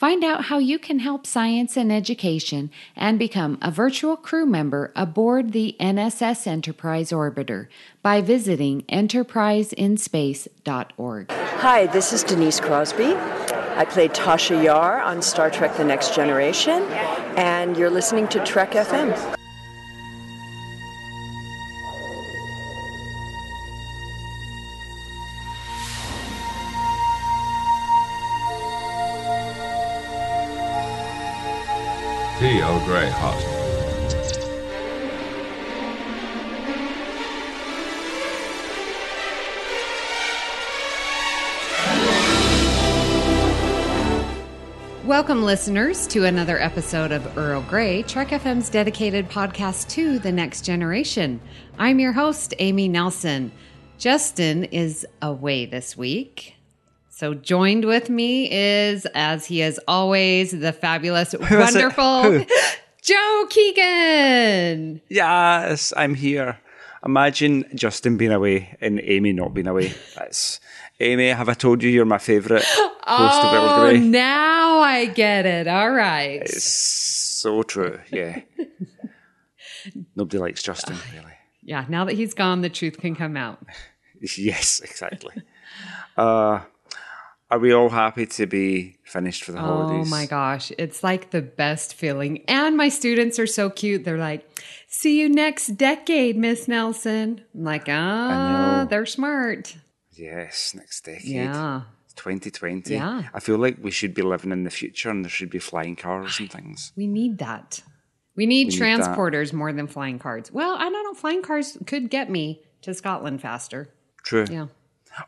Find out how you can help science and education and become a virtual crew member aboard the NSS Enterprise Orbiter by visiting enterpriseinspace.org. Hi, this is Denise Crosby. I played Tasha Yar on Star Trek The Next Generation, and you're listening to Trek FM. Grey hot. Welcome, listeners, to another episode of Earl Grey, Trek FM's dedicated podcast to the next generation. I'm your host, Amy Nelson. Justin is away this week. So, joined with me is, as he is always, the fabulous, wonderful Joe Keegan. Yes, I'm here. Imagine Justin being away and Amy not being away. That's Amy. Have I told you you're my favourite host of Earl Oh, Grey? now I get it. All right. It's so true. Yeah. Nobody likes Justin, really. Yeah, now that he's gone, the truth can come out. Yes, exactly. uh, are we all happy to be finished for the holidays? Oh my gosh, it's like the best feeling. And my students are so cute. They're like, "See you next decade, Miss Nelson." I'm like, "Ah, they're smart." Yes, next decade. Yeah. 2020. Yeah. I feel like we should be living in the future and there should be flying cars and things. We need that. We need need that. transporters more than flying cars. Well, I don't know. Flying cars could get me to Scotland faster. True. Yeah.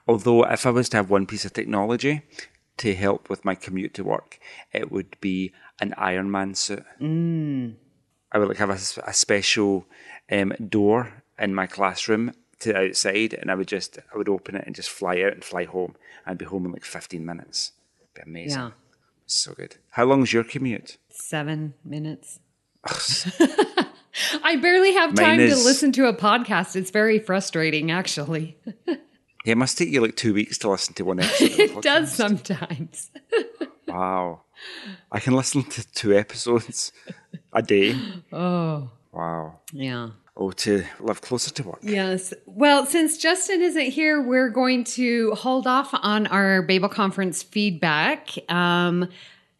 Although, if I was to have one piece of technology to help with my commute to work, it would be an Iron Man suit. Mm. I would like have a, a special um, door in my classroom to the outside, and I would just I would open it and just fly out and fly home. I'd be home in like fifteen minutes. It'd Be amazing. Yeah. So good. How long is your commute? Seven minutes. I barely have time to listen to a podcast. It's very frustrating, actually. Yeah, it must take you like two weeks to listen to one episode. It does sometimes. Wow. I can listen to two episodes a day. Oh, Wow. yeah. Oh, to live closer to work. Yes. Well, since Justin isn't here, we're going to hold off on our Babel conference feedback. Um,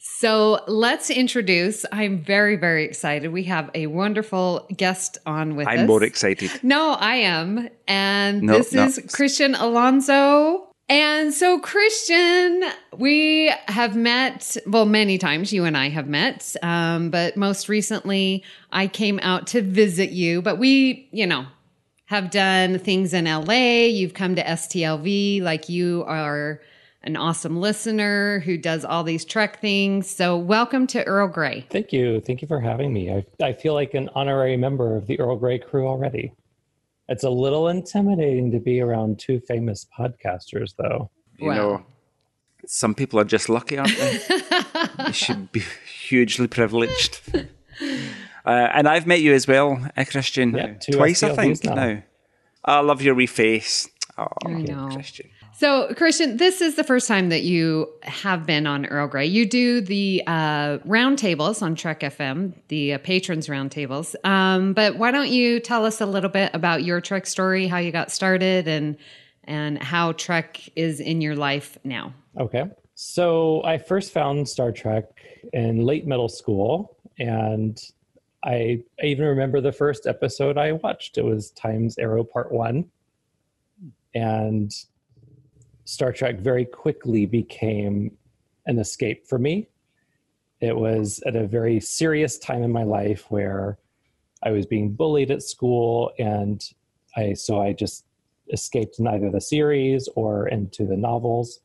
so let's introduce. I'm very, very excited. We have a wonderful guest on with us. I'm more excited. No, I am. And No, this no. is Christian Alonzo. And so, Christian, we have met, well, many times you and I have met, um, but most recently I came out to visit you. But we, you know, have done things in LA. You've come to STLV, like you are an awesome listener who does all these Trek things. So, welcome to Earl Grey. Thank you. Thank you for having me. I, I feel like an honorary member of the Earl Grey crew already. It's a little intimidating to be around two famous podcasters, though. You Well. know, some people are just lucky, aren't they? you should be hugely privileged. Uh, and I've met you as well, uh, Christian. Yeah, two Twice, I think. now. Now. I love your wee face. Oh, I know. Christian. So, Christian, this is the first time that you have been on Earl Grey. You do the uh, roundtables on Trek FM, the uh, patrons roundtables. Um, but why don't you tell us a little bit about your Trek story, how you got started, and and how Trek is in your life now? Okay. So I first found Star Trek in late middle school, and I, I even remember the first episode I watched. It was Times Arrow Part One, and Star Trek very quickly became an escape for me. It was at a very serious time in my life where I was being bullied at school, and I so I just escaped in either the series or into the novels.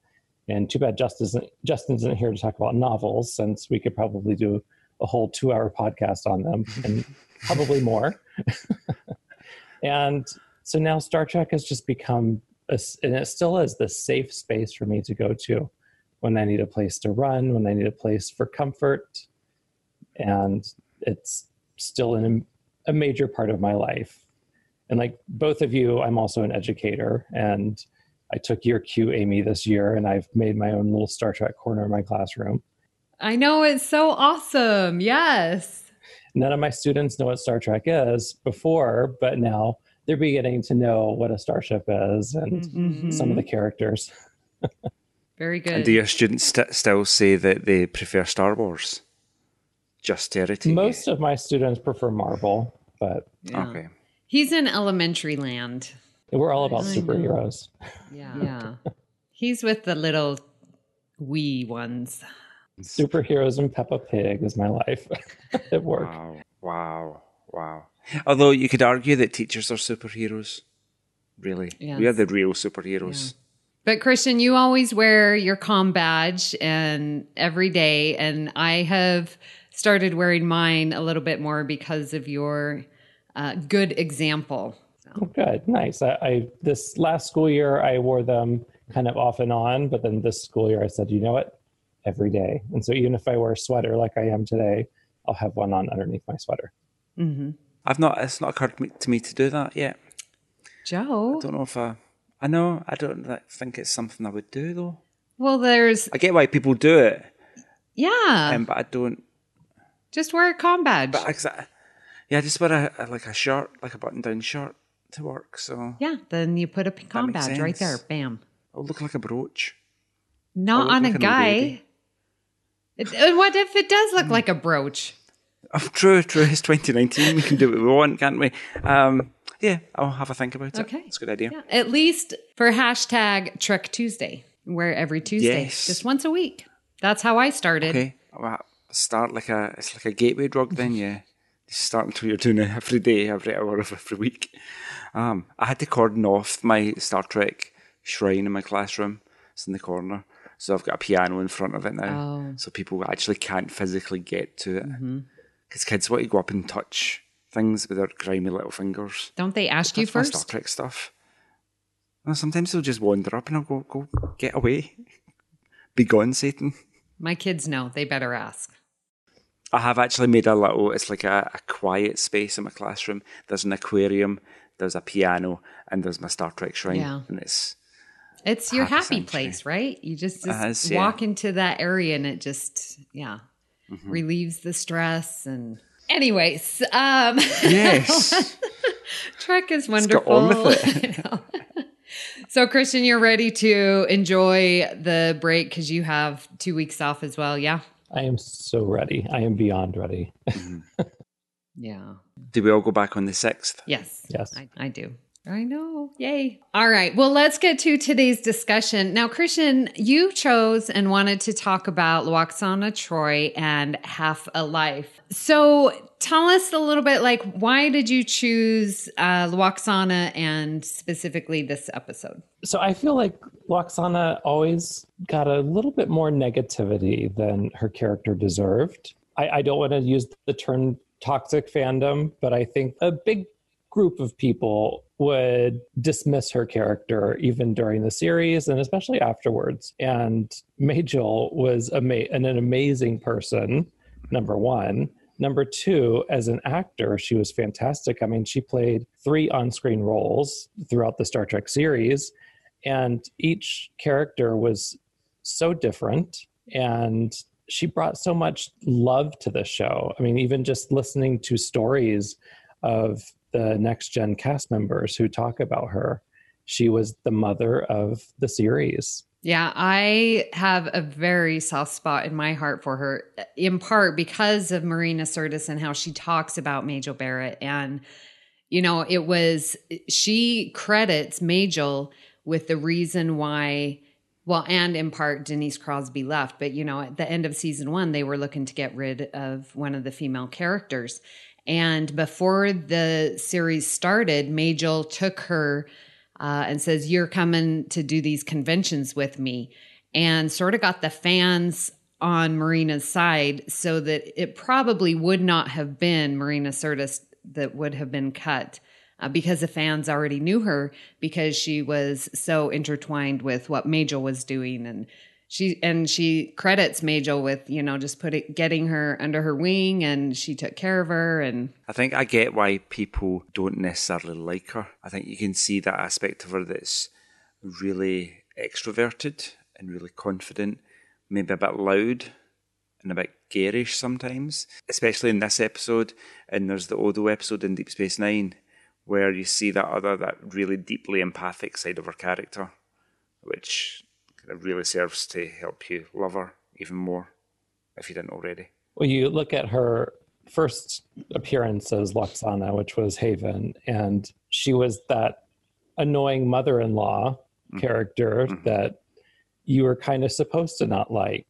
And too bad Justin isn't, Justin isn't here to talk about novels, since we could probably do a whole two hour podcast on them and probably more. and so now Star Trek has just become, a, and it still is the safe space for me to go to when I need a place to run, when I need a place for comfort. And it's still an, a major part of my life. And like both of you, I'm also an educator and I took your cue, Amy, this year, and I've made my own little Star Trek corner in my classroom. I know it's so awesome. Yes. None of my students know what Star Trek is before, but now they're beginning to know what a starship is and mm-hmm. some of the characters. Very good. And do your students st- still say that they prefer Star Wars? Just to Most of my students prefer Marvel, but yeah. okay. He's in elementary land. We're all about superheroes. Yeah. Yeah. He's with the little wee ones. Superheroes and Peppa Pig is my life at work. Wow. Wow. Wow. Although you could argue that teachers are superheroes. Really. Yes. We are the real superheroes. Yeah. But Christian, you always wear your com badge and every day and I have started wearing mine a little bit more because of your uh, good example. Oh, good, nice. I, I, this last school year I wore them kind of off and on, but then this school year I said, you know what, every day. And so even if I wear a sweater like I am today, I'll have one on underneath my sweater. Mm-hmm. I've not. It's not occurred to me to do that yet. Joe, I don't know if I. I know. I don't think it's something I would do though. Well, there's. I get why people do it. Yeah. Um, but I don't. Just wear a com badge. But I, yeah, just wear a, a, like a shirt, like a button-down shirt to work. So yeah, then you put a com badge sense. right there. Bam. It'll look like a brooch. Not on like a guy. It, what if it does look like a brooch? Oh, true, true. It's 2019. We can do what we want, can't we? Um, yeah, I'll have a think about it. Okay. It's a good idea. Yeah. At least for hashtag Trek Tuesday, where every Tuesday, yes. just once a week. That's how I started. Okay. Well, start like a, it's like a gateway drug then, yeah. start until you're doing it every day, every hour of every week. Um, I had to cordon off my Star Trek shrine in my classroom. It's in the corner. So I've got a piano in front of it now. Oh. So people actually can't physically get to it. Mm-hmm because kids want to go up and touch things with their grimy little fingers. Don't they ask That's you first? Star Trek stuff. And sometimes they'll just wander up and I'll go, go, get away. Be gone, Satan. My kids know. They better ask. I have actually made a little, it's like a, a quiet space in my classroom. There's an aquarium, there's a piano, and there's my Star Trek shrine. Yeah. And it's it's your happy place, right? You just, just walk yeah. into that area and it just, yeah, mm-hmm. relieves the stress and anyways um yes. Trek is wonderful. so christian you're ready to enjoy the break because you have two weeks off as well yeah? I am so ready. I am beyond ready. Mm-hmm. yeah. Do we all go back on the 6th yes. Yes. I, I do I know. Yay. All right. Well, let's get to today's discussion. Now, Christian, you chose and wanted to talk about Lwaxana Troi and Half a Life. So tell us a little bit like, why did you choose uh, Lwaxana and specifically this episode? So I feel like Luoxana always got a little bit more negativity than her character deserved. I, I don't want to use the term toxic fandom, but I think a big group of people would dismiss her character even during the series and especially afterwards. And Majel was ama- an, an amazing person, number one. Number two, as an actor, she was fantastic. I mean, she played three on screen roles throughout the Star Trek series, and each character was so different. And she brought so much love to the show. I mean, even just listening to stories of the next gen cast members who talk about her. She was the mother of the series. Yeah, I have a very soft spot in my heart for her, in part because of Marina Sirtis and how she talks about Majel Barrett. And, you know, it was, she credits Majel with the reason why, well, and in part Denise Crosby left. But, you know, at the end of season one, they were looking to get rid of one of the female characters. And before the series started, Majel took her uh, and says, You're coming to do these conventions with me. And sort of got the fans on Marina's side so that it probably would not have been Marina Sirtis that would have been cut uh, because the fans already knew her because she was so intertwined with what Majel was doing and she and she credits Majel with you know just putting getting her under her wing and she took care of her and I think I get why people don't necessarily like her. I think you can see that aspect of her that's really extroverted and really confident, maybe a bit loud and a bit garish sometimes, especially in this episode. And there's the Odo episode in Deep Space Nine where you see that other, that really deeply empathic side of her character, which of really serves to help you love her even more if you didn't already. Well, you look at her first appearance as Lwaxana, which was Haven, and she was that annoying mother in law mm-hmm. character mm-hmm. that you were kind of supposed to not like.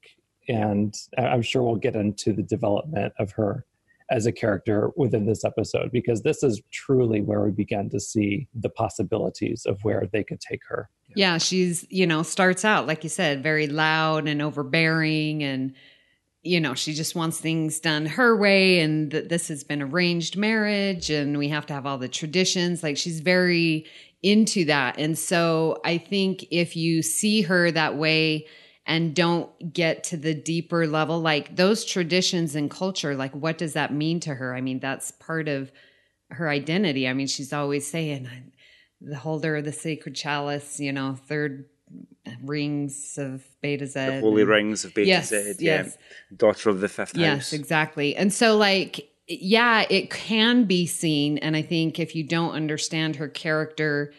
And I'm sure we'll get into the development of her as a character within this episode because this is truly where we begin to see the possibilities of where they could take her. Yeah, she's, you know, starts out, like you said, very loud and overbearing and you know, she just wants things done her way and that this has been arranged marriage and we have to have all the traditions. Like she's very into that. And so I think if you see her that way, and don't get to the deeper level like those traditions and culture like what does that mean to her i mean that's part of her identity i mean she's always saying the holder of the sacred chalice you know third rings of Betazed the holy and, rings of beta yes, z yes. yeah. Daughter of the fifth yes, house. yes exactly. And so like yeah it can be seen and i think if you don't understand her character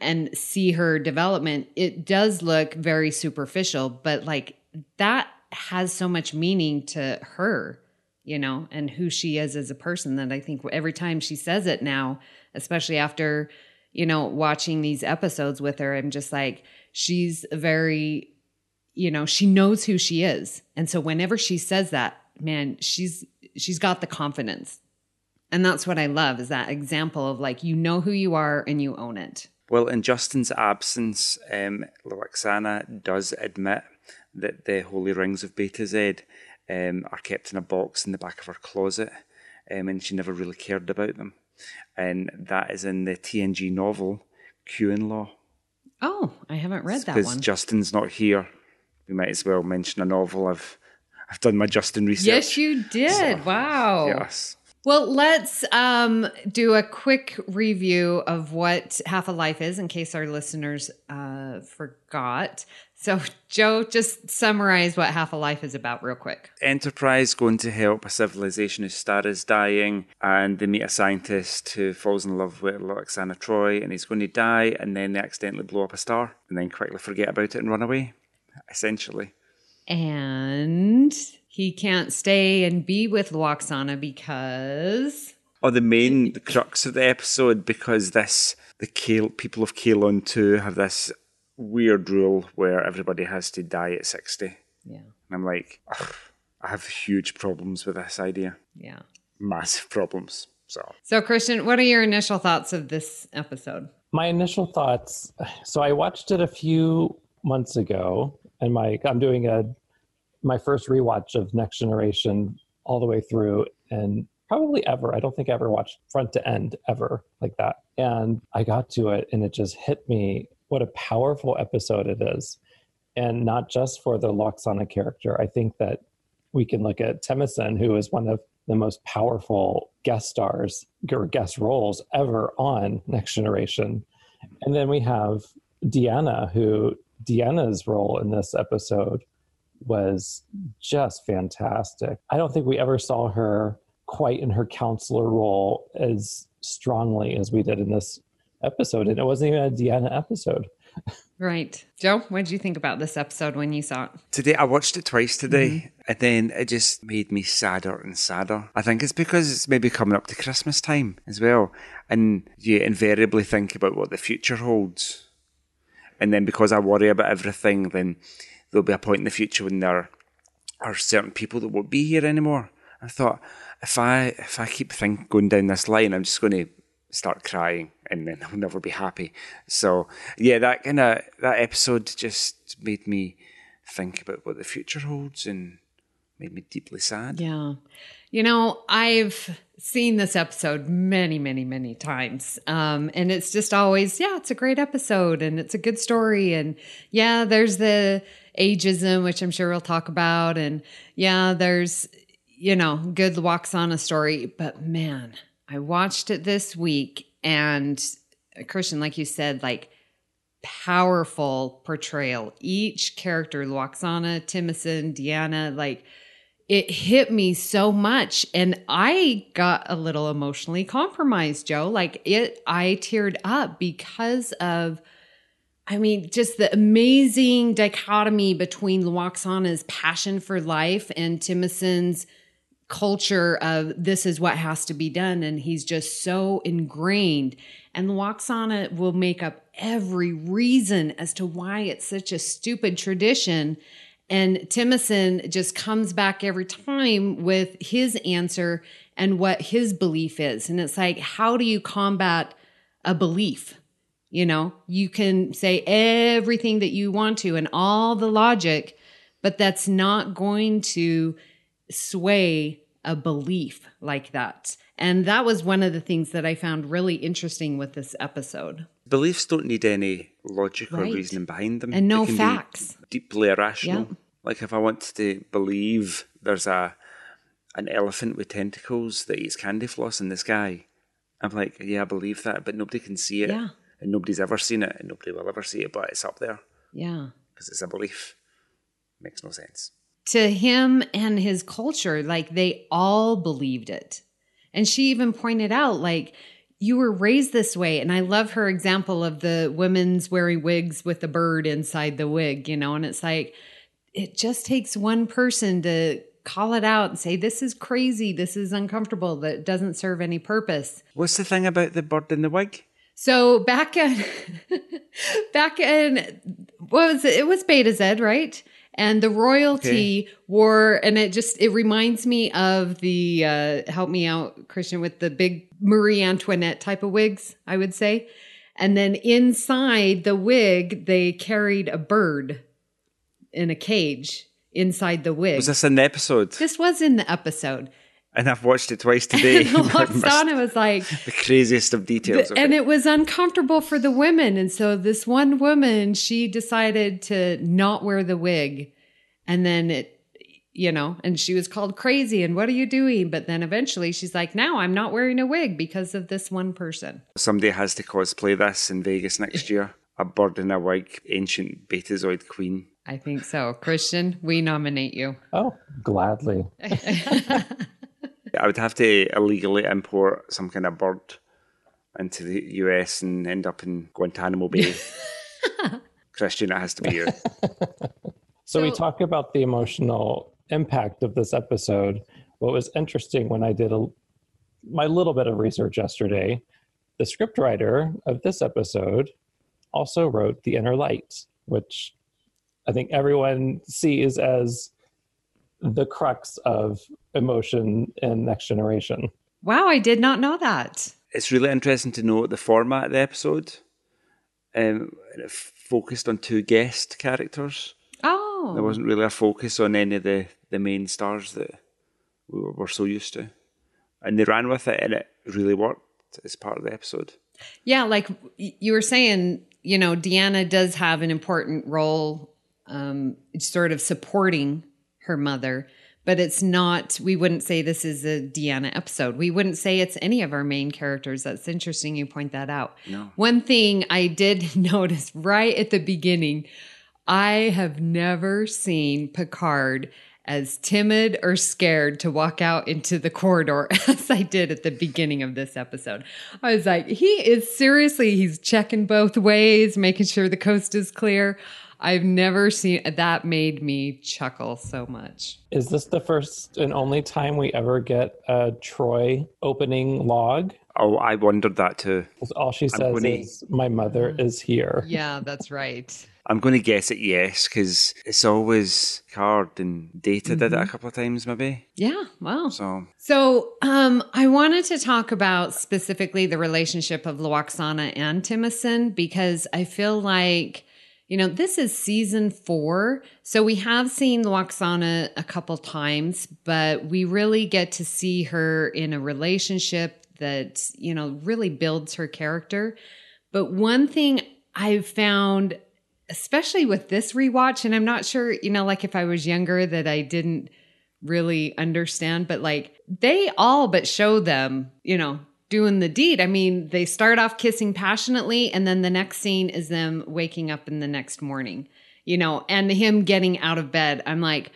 and see her development, it does look very superficial, but like that has so much meaning to her, you know, and who she is as a person that I think every time she says it now, especially after, you know, watching these episodes with her, I'm just like, she's very, you know, she knows who she is. And so whenever she says that, man, she's she's got the confidence. And that's what I love is that example of like you know who you are and you own it. Well, in Justin's absence, um, does admit that the holy rings of Betazed um, are kept in a box in the back of her closet, um, and she never really cared about them. And that is in the TNG novel Q-in-Law. Oh, I haven't read that one. Because Justin's not here, we might as well mention a novel. I've I've done my Justin research. Yes, you did. So, wow. Yes. Well, let's um, do a quick review of what Half a Life is in case our listeners uh, forgot. So, Joe, just summarize what Half a Life is about, real quick. Enterprise going to help a civilization whose star is dying, and they meet a scientist who falls in love with Lwaxana Troi, and he's going to die, and then they accidentally blow up a star, and then quickly forget about it and run away, essentially. And he can't stay and be with Lwaxana because. Oh, the main the crux of the episode because this the Kale, people of Kaelon II have this weird rule where everybody has to die at sixty. Yeah, and I'm like, I have huge problems with this idea. Yeah, massive problems. So, so Christian, what are your initial thoughts of this episode? My initial thoughts. So I watched it a few months ago, and my I'm doing a my first rewatch of Next Generation all the way through, and probably ever. I don't think I ever watched front to end ever like that. And I got to it, and it just hit me what a powerful episode it is. And not just for the Lwaxana character. I think that we can look at Temmin, who is one of the most powerful guest stars or guest roles ever on Next Generation. And then we have Deanna, who Deanna's role in this episode was just fantastic. I don't think we ever saw her quite in her counselor role as strongly as we did in this episode. And it wasn't even a Deanna episode. Right. Joe, what did you think about this episode when you saw it? Today, I watched it twice today, mm-hmm. and then it just made me sadder and sadder. I think it's because it's maybe coming up to Christmas time as well, and you invariably think about what the future holds. And then because I worry about everything, then there'll be a point in the future when there are certain people that won't be here anymore. I thought if I if I keep think going down this line, I'm just going to start crying and then I'll never be happy. So yeah, that kind of that episode just made me think about what the future holds and made me deeply sad. Yeah. You know, I've seen this episode many, many, many times. Um, and it's just always, yeah, it's a great episode and it's a good story. And yeah, there's the ageism, which I'm sure we'll talk about. And yeah, there's, you know, good Lwaxana story. But man, I watched it this week and uh, Christian, like you said, like powerful portrayal. Each character, Lwaxana, Timicin, Deanna, like it hit me so much. And I got a little emotionally compromised, Joe. Like it, I teared up because of, I mean, just the amazing dichotomy between Lwaxana's passion for life and Timicin's culture of this is what has to be done and he's just so ingrained. And Lwaxana will make up every reason as to why it's such a stupid tradition. And Timicin just comes back every time with his answer and what his belief is. And it's like how do you combat a belief you know you can say everything that you want to and all the logic but that's not going to sway a belief like that. And that was one of the things that I found really interesting with this episode. Beliefs don't need any logic Right. or reasoning behind them. And no They can be facts. deeply irrational. Yeah. Like if I want to believe there's a an elephant with tentacles that eats candy floss in the sky, I'm like, yeah, I believe that, but nobody can see it. Yeah. And nobody's ever seen it, and nobody will ever see it, but it's up there Yeah. because it's a belief. Makes no sense. To him and his culture, like they all believed it. And she even pointed out, like, you were raised this way. And I love her example of the women's wearing wigs with a bird inside the wig, you know, and it's like, it just takes one person to call it out and say, this is crazy. This is uncomfortable. That doesn't serve any purpose. What's the thing about the bird in the wig? So back in back in what was it? It was Betazed, right? And the royalty wore, and it just it reminds me of the uh, help me out, Christian, with the big Marie Antoinette type of wigs, I would say. And then inside the wig, they carried a bird in a cage inside the wig. Was this in the episode? this was in the episode. And I've watched it twice today. And Lwaxana was like, the craziest of details. of and it. it was uncomfortable for the women. And so this one woman, she decided to not wear the wig. And then it, you know, and she was called crazy. And what are you doing? But then eventually she's like, now I'm not wearing a wig because of this one person. Somebody has to cosplay this in Vegas next year. A bird in a wig, ancient Betazoid queen. I think so. Christian, we nominate you. Oh, gladly. I would have to illegally import some kind of bird into the US and end up in Guantanamo Bay. Christian, it has to be you. So, we talk about the emotional impact of this episode. What was interesting when I did a, my little bit of research yesterday, the scriptwriter of this episode also wrote The Inner Light, which I think everyone sees as the crux of emotion in Next Generation. Wow, I did not know that. It's really interesting to know the format of the episode. Um, and it focused on two guest characters. Oh. There wasn't really a focus on any of the, the main stars that we were, were so used to. And they ran with it and it really worked as part of the episode. Yeah, like you were saying, you know, Deanna does have an important role, um, sort of supporting her mother, but it's not, we wouldn't say this is a Deanna episode. We wouldn't say it's any of our main characters. That's interesting you point that out. No. One thing I did notice right at the beginning, I have never seen Picard as timid or scared to walk out into the corridor as I did at the beginning of this episode. I was like, he is seriously, he's checking both ways, making sure the coast is clear. I've never seen that made me chuckle so much. Is this the first and only time we ever get a Troi opening log? Oh, I wondered that too. All she says gonna- is, "My mother is here." Yeah, that's right. I'm going to guess it yes because it's always Card and Data did it a couple of times maybe. Yeah, wow. So So, um, I wanted to talk about specifically the relationship of Lwaxana and Timicin because I feel like, You know, this is season four. So we have seen Lwaxana a couple times, but we really get to see her in a relationship that, you know, really builds her character. But one thing I've found, especially with this rewatch, and I'm not sure, you know, like if I was younger that I didn't really understand, but like they all but show them, you know, doing the deed. I mean, they start off kissing passionately, and then the next scene is them waking up in the next morning, you know, and him getting out of bed. I'm like,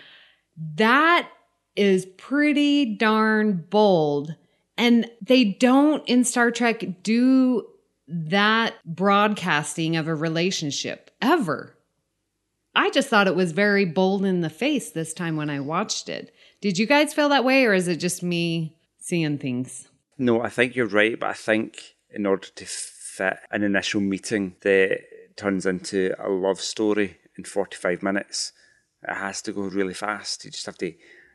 that is pretty darn bold. And they don't in Star Trek do that broadcasting of a relationship ever. I just thought it was very bold in the face this time when I watched it. Did you guys feel that way, or is it just me seeing things? No, I think you're right, but I think in order to fit an initial meeting that turns into a love story in 45 minutes, it has to go really fast. You just have to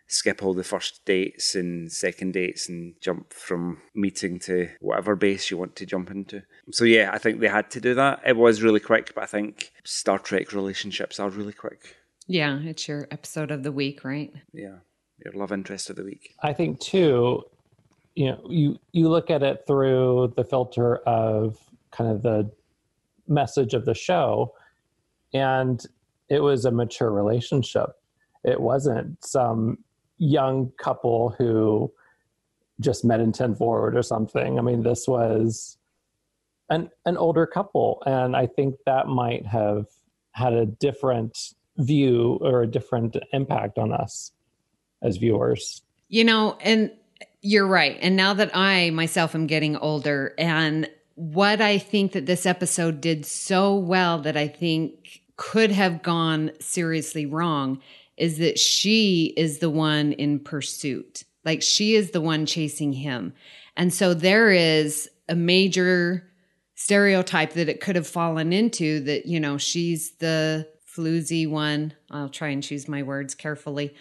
skip all the first dates and second dates and jump from meeting to whatever base you want to jump into. So yeah, I think they had to do that. It was really quick, but I think Star Trek relationships are really quick. Yeah, it's your episode of the week, right? Yeah. Your love interest of the week. I think too, you know you you look at it through the filter of kind of the message of the show and it was a mature relationship. It wasn't some young couple who just met in 10 forward or something. I mean this was an an older couple and i think that might have had a different view or a different impact on us as viewers. You know and you're right. And now that I myself am getting older, and what I think that this episode did so well that I think could have gone seriously wrong is that she is the one in pursuit. Like she is the one chasing him. And so there is a major stereotype that it could have fallen into that, you know, she's the floozy one. I'll try and choose my words carefully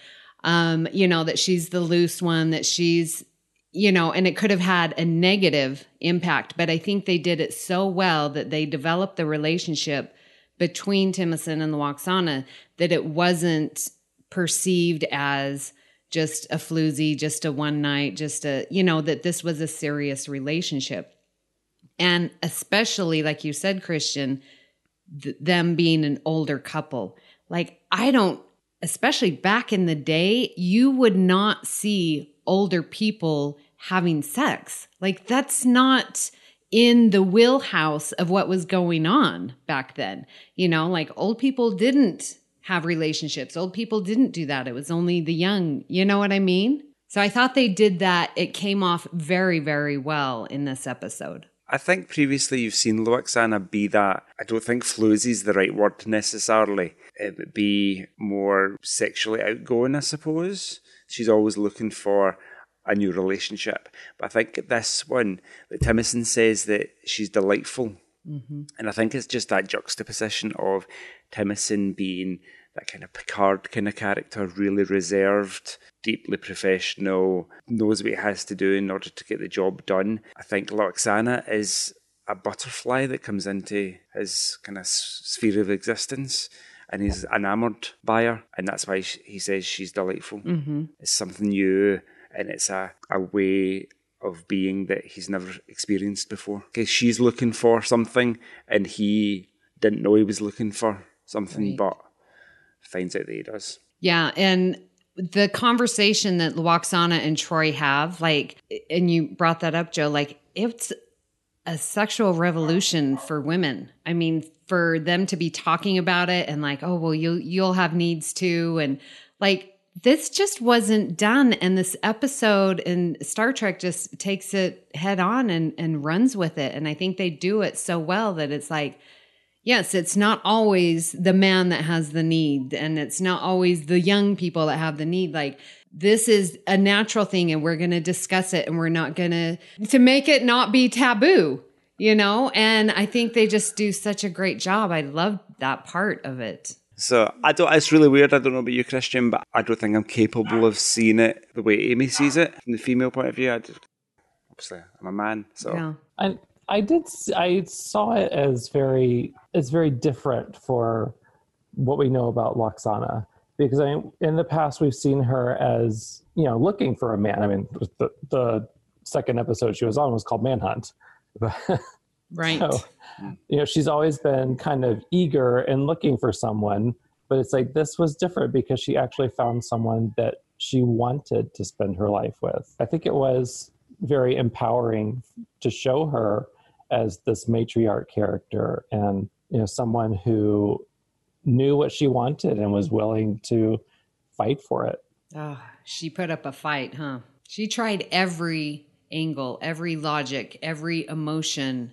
um, you know, that she's the loose one, that she's, you know, and it could have had a negative impact. But I think they did it so well that they developed the relationship between Timicin and Lwaxana that it wasn't perceived as just a floozy, just a one night, just a, you know, that this was a serious relationship. And especially, like you said, Christian, th- them being an older couple. Like, I don't especially back in the day, you would not see older people having sex. Like that's not in the wheelhouse of what was going on back then. You know, like old people didn't have relationships. Old people didn't do that. It was only the young. You know what I mean? So I thought they did that. It came off very, very well in this episode. I think previously you've seen Lwaxana be that. I don't think floozy is the right word necessarily. It would be more sexually outgoing, I suppose. She's always looking for a new relationship. But I think this one, that Timicin says that she's delightful. Mm-hmm. And I think it's just that juxtaposition of Timicin being that kind of Picard kind of character, really reserved, deeply professional, knows what he has to do in order to get the job done. I think Lwaxana is a butterfly that comes into his kind of sphere of existence and he's enamored by her and that's why he says she's delightful mm-hmm. it's something new and it's a, a way of being that he's never experienced before because she's looking for something and he didn't know he was looking for something right. but finds out that he does. Yeah, and the conversation that Lwaxana and Troi have, like, and you brought that up, Joe, like, it's a sexual revolution for women. I mean, for them to be talking about it and like, oh, well, you'll you'll have needs too, and like this just wasn't done. And this episode in Star Trek just takes it head on and and runs with it. And I think they do it so well that it's like yes, it's not always the man that has the need and it's not always the young people that have the need. Like this is a natural thing and we're going to discuss it and we're not going to, to make it not be taboo, you know? And I think they just do such a great job. I love that part of it. So I don't. It's really weird. I don't know about you, Christian, but I don't think I'm capable of seeing it the way Amy sees it from the female point of view. I just, obviously, I'm a man, so yeah. I I did. I saw it as very. It's very different for what we know about Lwaxana because I mean, in the past we've seen her as you know looking for a man. I mean, the the second episode she was on was called Manhunt, right? So, you know, she's always been kind of eager and looking for someone, but it's like this was different because she actually found someone that she wanted to spend her life with. I think it was very empowering to show her as this matriarch character and you know someone who knew what she wanted and was willing to fight for it. Oh, she put up a fight, huh? She tried every angle, every logic, every emotion,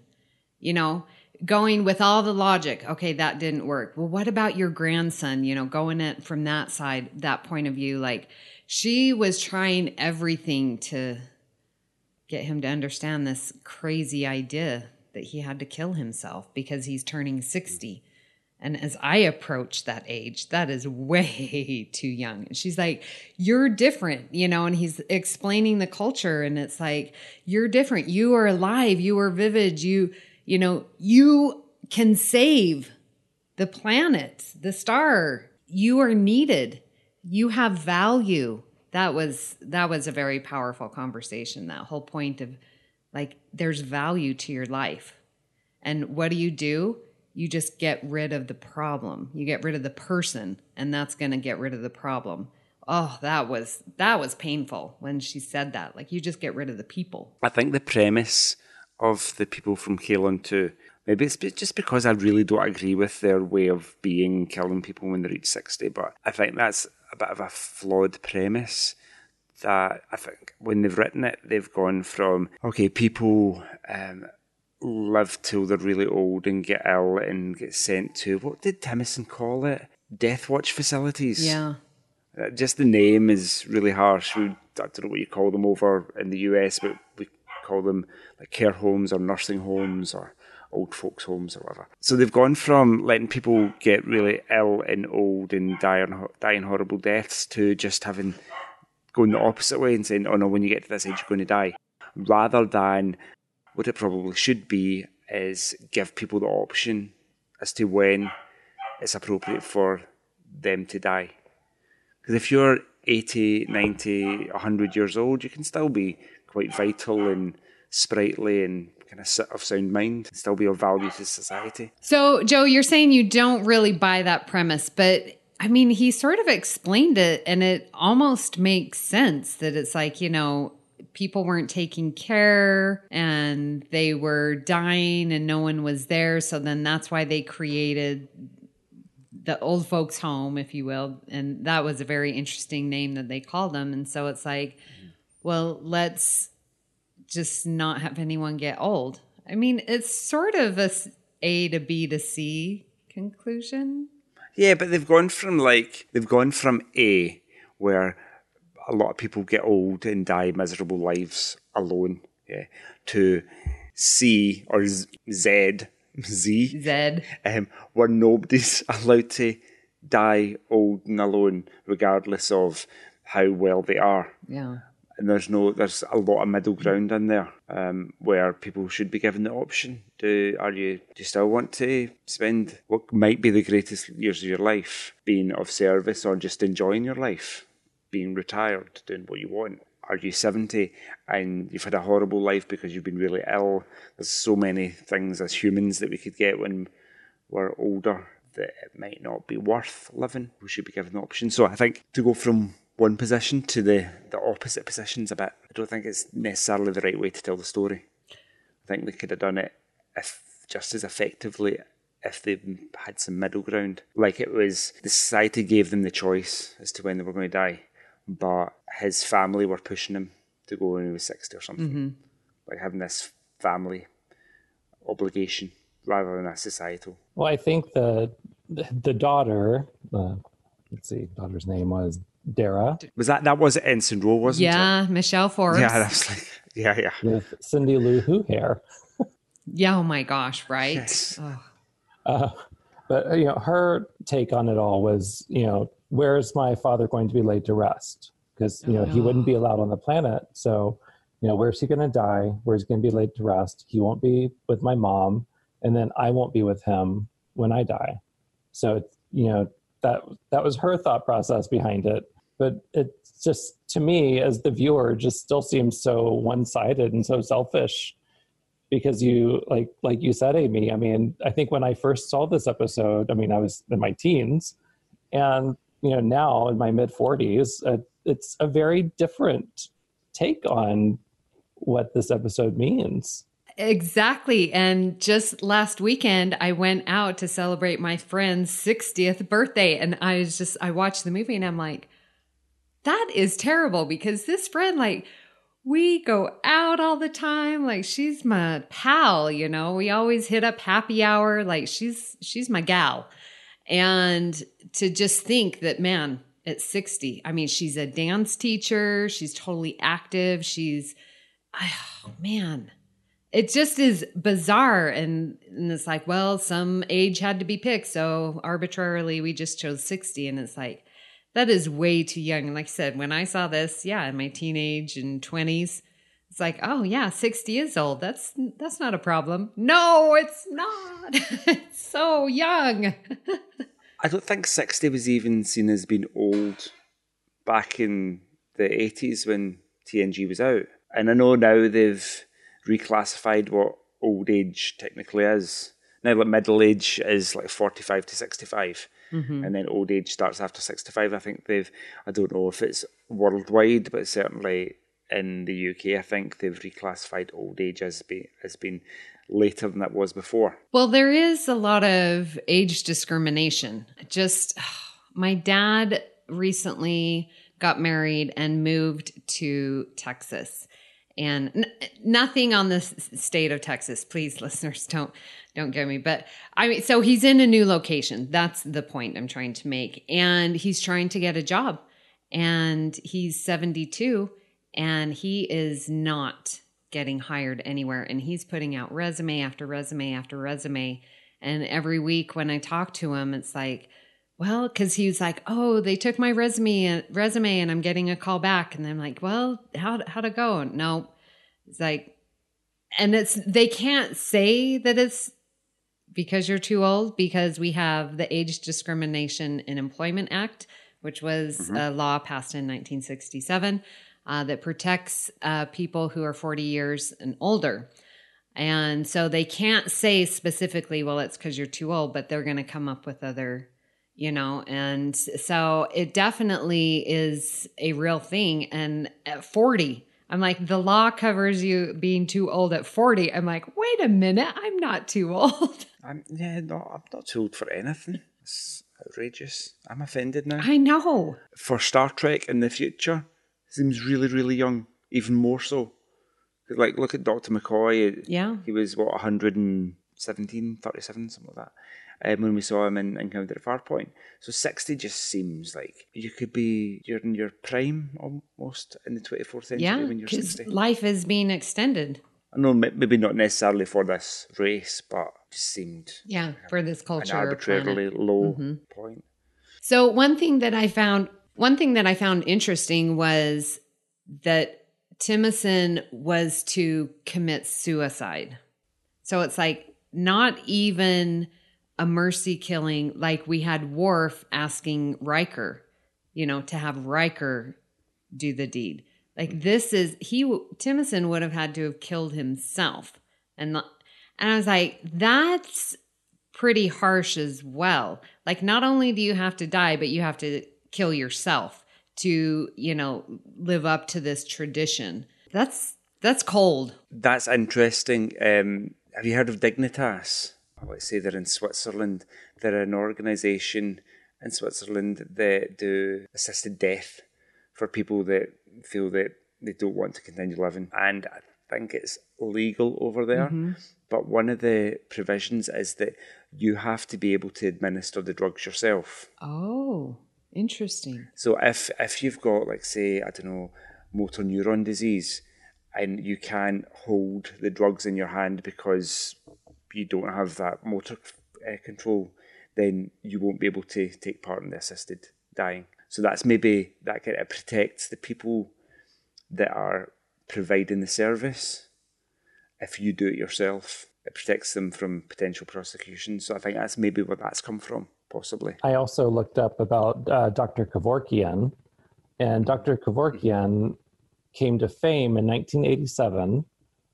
you know, going with all the logic. Okay, that didn't work. Well, what about your grandson? You know, going it from that side, that point of view, like she was trying everything to get him to understand this crazy idea that he had to kill himself because he's turning 60. And as I approach that age, that is way too young. And she's like, You're different, you know, and he's explaining the culture. And it's like, You're different. You are alive. You are vivid. You, you know, you can save the planet, the star. You are needed. You have value that was that was a very powerful conversation that whole point of like there's value to your life. And what do you do? You just get rid of the problem. You get rid of the person and that's going to get rid of the problem. Oh that was that was painful when she said that. Like you just get rid of the people. I think the premise of the people from Kaelon II maybe it's just because i really don't agree with their way of being killing people when they reach 60 but i think that's a bit of a flawed premise that I think when they've written it, they've gone from, okay, people um, live till they're really old and get ill and get sent to, what did Timicin call it? Death watch facilities. Yeah. Uh, just the name is really harsh. We, I don't know what you call them over in the US, but we call them like care homes or nursing homes or old folks' homes or whatever. So they've gone from letting people get really ill and old and die, dying horrible deaths to just having going the opposite way and saying, oh no, when you get to this age, you're going to die. Rather than what it probably should be is give people the option as to when it's appropriate for them to die. Because if you're 80, 90, 100 years old, you can still be quite vital and sprightly and kind of of sound mind and still be of value to society. So, Joe, you're saying you don't really buy that premise, but I mean, he sort of explained it and it almost makes sense that it's like, you know, people weren't taking care and they were dying and no one was there. So then that's why they created the old folks home, if you will. And that was a very interesting name that they called them. And so it's like, well, let's just not have anyone get old. I mean, it's sort of a A to B to C conclusion. Yeah, but they've gone from like they've gone from A, where a lot of people get old and die miserable lives alone, yeah, to C or Z, Z, Z, um, where nobody's allowed to die old and alone, regardless of how well they are. Yeah and there's no there's a lot of middle ground in there um, where people should be given the option. Do are you do you still want to spend what might be the greatest years of your life being of service or just enjoying your life? Being retired doing what you want. Are you 70 and you've had a horrible life because you've been really ill? There's so many things as humans that we could get when we're older that it might not be worth living. We should be given the option. So i think to go from one position to the, the opposite positions a bit. I don't think it's necessarily the right way to tell the story. I think they could have done it if just as effectively if they had some middle ground. Like it was the society gave them the choice as to when they were going to die, but his family were pushing him to go when he was sixty or something. Mm-hmm. Like having this family obligation rather than a societal. Well, I think the the daughter, uh, let's see, daughter's name was Dara. Was that that was Ensign Ro, wasn't yeah, it? Yeah, Michelle Forbes. Yeah, that's like yeah, yeah. With Cindy Lou Who hair. yeah, oh my gosh, right? Yes. Oh. Uh, but uh, you know, her take on it all was, you know, where is my father going to be laid to rest? Because you know he wouldn't be allowed on the planet, so You know, where's he going to die? Where's he going to be laid to rest? He won't be with my mom, and then I won't be with him when I die. So, you know, that that was her thought process behind it. But it just to me, as the viewer, just still seems so one-sided and so selfish because you like like you said amy i mean i think when i first saw this episode i mean i was in my teens and you know now in my mid 40s uh, it's a very different take on what this episode means Exactly. And just last weekend, I went out to celebrate my friend's 60th birthday. And I was just, I watched the movie and I'm like, that is terrible because this friend, like, we go out all the time. Like, she's my pal, you know, we always hit up happy hour. Like, she's, she's my gal. And to just think that, man, at 60, I mean, she's a dance teacher, she's totally active, she's, oh, man, it just is bizarre. And, and it's like, well, some age had to be picked. So arbitrarily, we just chose 60. And it's like, that is way too young. And like I said, when I saw this, yeah, in my teenage and 20s, it's like, oh yeah, 60 is old. That's that's not a problem. No, it's not. it's so young. I don't think 60 was even seen as being old back in the 80s when TNG was out. And I know now they've reclassified what old age technically is. Now, like middle age is like 45 to 65. Mm-hmm. And then old age starts after 65. I think they've, I don't know if it's worldwide, but certainly in the UK, I think they've reclassified old age as, be, as being later than it was before. Well, there is a lot of age discrimination. Just my dad recently got married and moved to Texas. And n- nothing on the state of Texas, please, listeners, don't don't get me. But I mean, so he's in a new location. That's the point I'm trying to make. And he's trying to get a job. And he's 72 and he is not getting hired anywhere. And he's putting out resume after resume after resume. And every week when I talk to him, it's like, well, because he was like, oh, they took my resume resume and I'm getting a call back. And I'm like, well, how how'd it go? No, it's like, and it's they can't say that it's because you're too old because we have the Age Discrimination in Employment Act, which was mm-hmm. a law passed in 1967 uh, that protects uh, people who are 40 years and older. And so they can't say specifically, well, it's because you're too old, but they're going to come up with other, you know. And so it definitely is a real thing. And at 40, I'm like, the law covers you being too old at 40. I'm like, wait a minute, I'm not too old. I'm, yeah, no, I'm not too old for anything. It's outrageous. I'm offended now. I know. For Star Trek in the future, seems really, really young, even more so. Like, look at Dr. McCoy. Yeah. He was, what, 117, 37, something like that. Um, when we saw him in Encounter at Farpoint. So 60 just seems like you could be, you're in your prime almost in the 24th century yeah, when you're 60. life is being extended. I know maybe not necessarily for this race, but just seemed yeah for this culture an arbitrarily low mm-hmm. point. So one thing that I found one thing that I found interesting was that Timicin was to commit suicide. So it's like not even a mercy killing like we had Worf asking Riker, you know, to have Riker do the deed. Like this is he Timicin would have had to have killed himself. And and I was like that's pretty harsh as well. Like not only do you have to die but you have to kill yourself to, you know, live up to this tradition. That's that's cold. That's interesting. Um, have you heard of Dignitas? Let's say they're in Switzerland. They're an organisation in Switzerland that do assisted death for people that feel that they don't want to continue living. And I think it's legal over there. Mm-hmm. But one of the provisions is that you have to be able to administer the drugs yourself. Oh. Interesting. So if if you've got like say I don't know motor neuron disease and you can't hold the drugs in your hand because you don't have that motor uh, control, then you won't be able to take part in the assisted dying. So that's maybe that kind of protects the people that are providing the service. If you do it yourself, it protects them from potential prosecution. So I think that's maybe where that's come from, possibly. I also looked up about uh, Dr. Kevorkian, and Dr. Kevorkian came to fame in 1987,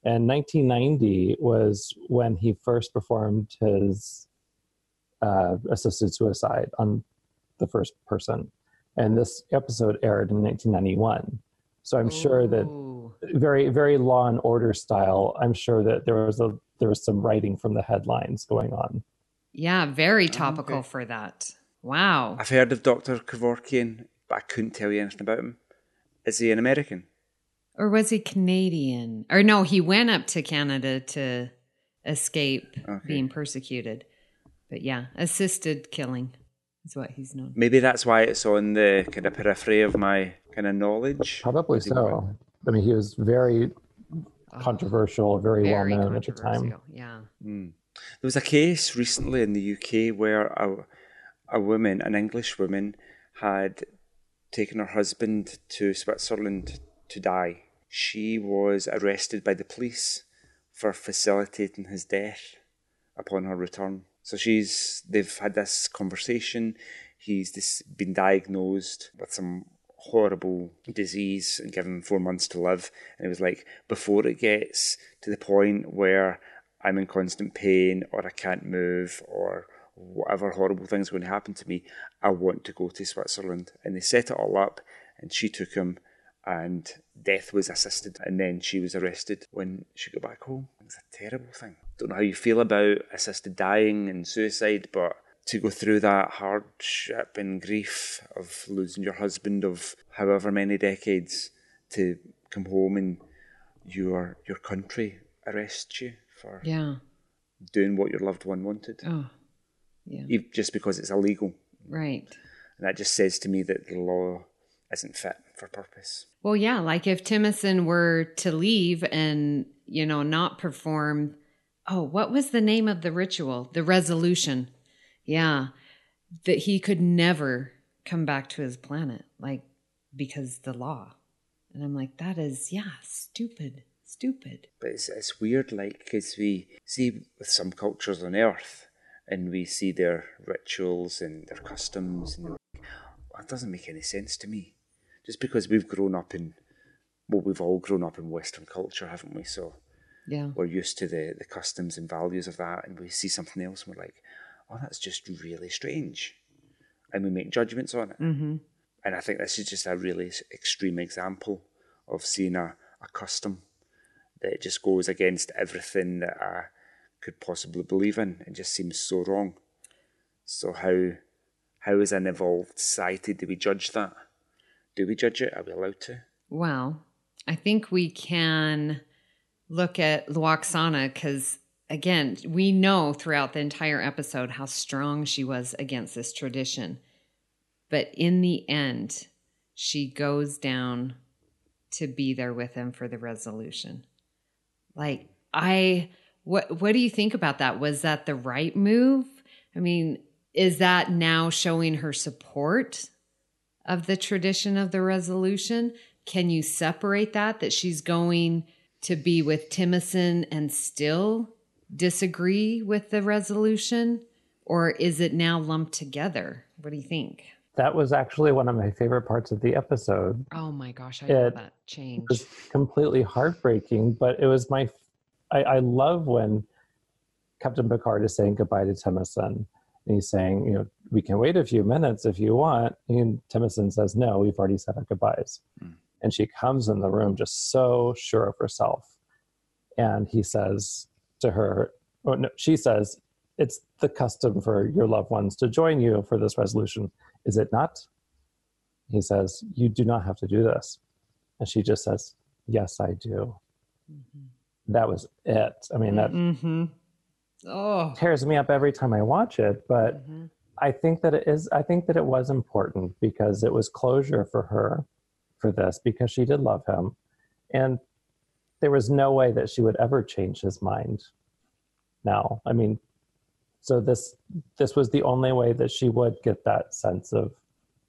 and 1990 was when he first performed his uh, assisted suicide on the first person. And this episode aired in 1991. So I'm sure that very, very law and order style. I'm sure that there was a there was some writing from the headlines going on. Yeah, very oh, topical okay. for that. Wow. I've heard of Dr. Kevorkian, but I couldn't tell you anything about him. Is he an American? Or was he Canadian? Or no, he went up to Canada to escape Okay. being persecuted. But yeah, assisted killing is what he's known. Maybe that's why it's on the kind of periphery of my kind of knowledge. Probably Was he so. I mean, he was very oh. controversial, very, well known at the time. controversial. Yeah. Hmm. There was a case recently in the UK where a, a woman, an English woman, had taken her husband to Switzerland to die. She was arrested by the police for facilitating his death upon her return. So she's they've had this conversation. He's dis- been diagnosed with some horrible disease and given four months to live. And it was like, before it gets to the point where I'm in constant pain or I can't move or whatever horrible thing's going to happen to me, I want to go to Switzerland. And they set it all up and she took him and death was assisted and then she was arrested when she got back home. It was a terrible thing. Don't know how you feel about assisted dying and suicide, but to go through that hardship and grief of losing your husband of however many decades to come home and your your country arrests you for Yeah. doing what your loved one wanted, Oh, yeah. just because it's illegal. Right. And that just says to me that the law isn't fit for purpose. Well, yeah, like if Timicin were to leave and, you know, not perform, oh, what was the name of the ritual? The resolution. Yeah. That he could never come back to his planet, like, because the law. And I'm like, that is, yeah, stupid, stupid. But it's, it's weird, like, because we see with some cultures on Earth and we see their rituals and their customs, and like, oh, that doesn't make any sense to me. Just because we've grown up in, well, we've all grown up in Western culture, haven't we? So Yeah. we're used to the, the customs and values of that, and we see something else and we're like, oh, that's just really strange. And we make judgments on it. Mm-hmm. And I think this is just a really extreme example of seeing a, a custom that just goes against everything that I could possibly believe in. It just seems so wrong. So how how as an evolved society do we judge that? Do we judge it? Are we allowed to? Well, I think we can look at Lwaxana because, again, we know throughout the entire episode how strong she was against this tradition. But in the end, she goes down to be there with him for the resolution. Like, I, what, what do you think about that? Was that the right move? I mean, is that now showing her support of the tradition of the resolution? Can you separate that? That she's going to be with Timicin and still disagree with the resolution? Or is it now lumped together? What do you think? That was actually one of my favorite parts of the episode. Oh my gosh, I It love that change. It was completely heartbreaking, but it was my. I, I love when Captain Picard is saying goodbye to Timicin, and he's saying, you know, we can wait a few minutes if you want. And Timicin says, no, we've already said our goodbyes. Hmm. And she comes in the room just so sure of herself, and he says to her, or no, she says, it's the custom for your loved ones to join you for this resolution, is it not? He says, you do not have to do this. And she just says, Yes, I do. That was it. I mean, that mm-hmm. Oh, tears me up every time I watch it, but Mhm. I think that it is, I think that it was important because it was closure for her for this because she did love him. And there was no way that she would ever change his mind now. I mean, so this this was the only way that she would get that sense of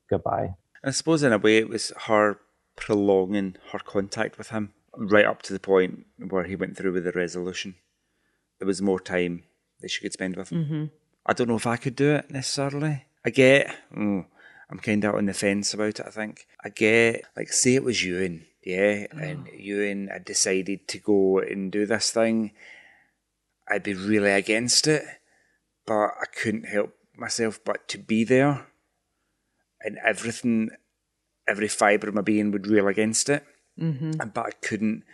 goodbye. I suppose in a way it was her prolonging her contact with him right up to the point where he went through with the resolution. There was more time that she could spend with him. Mm-hmm. I don't know if I could do it necessarily. I get, oh, I'm kind of on the fence about it. I think I get, like, say it was Ewan, yeah, and Ewan had decided to go and do this thing. I'd be really against it, but I couldn't help myself but to be there, and everything, every fibre of my being would reel against it. Mm-hmm. And but I couldn't,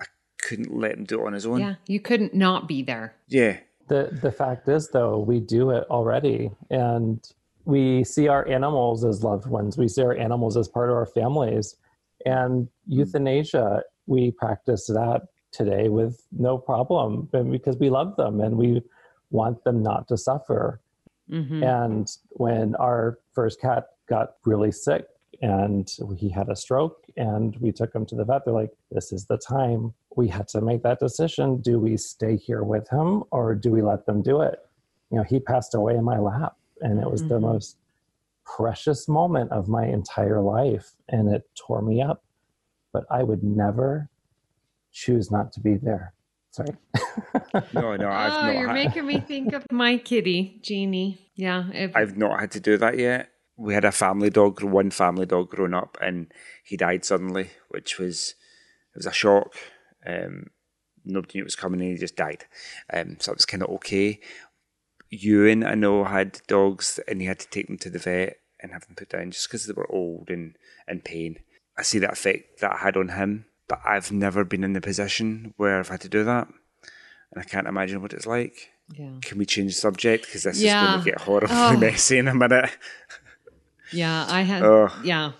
I couldn't let him do it on his own. Yeah, you couldn't not be there. yeah. The the fact is though, we do it already and we see our animals as loved ones. We see our animals as part of our families. And euthanasia, we practice that today with no problem because we love them and we want them not to suffer. Mm-hmm. And when our first cat got really sick and he had a stroke and we took him to the vet, they're like, this is the time. We had to make that decision. Do we stay here with him or do we let them do it? You know, he passed away in my lap and it was the Mhm. most precious moment of my entire life and it tore me up. But I would never choose not to be there. Sorry. No, no, I've oh, not. you're had- making me think of my kitty, Jeannie. Yeah. If, I've not had to do that yet. We had a family dog, one family dog growing up, and he died suddenly, which was it was a shock. Um, nobody knew it was coming, and he just died. Um, so it was kind of okay. Ewan, I know, had dogs, and he had to take them to the vet and have them put down just because they were old and in pain. I see that effect that I had on him, but I've never been in the position where I've had to do that, and I can't imagine what it's like. yeah. Can we change the subject because this is going to get horribly Oh. messy in a minute? Yeah, I had. Ugh. Yeah.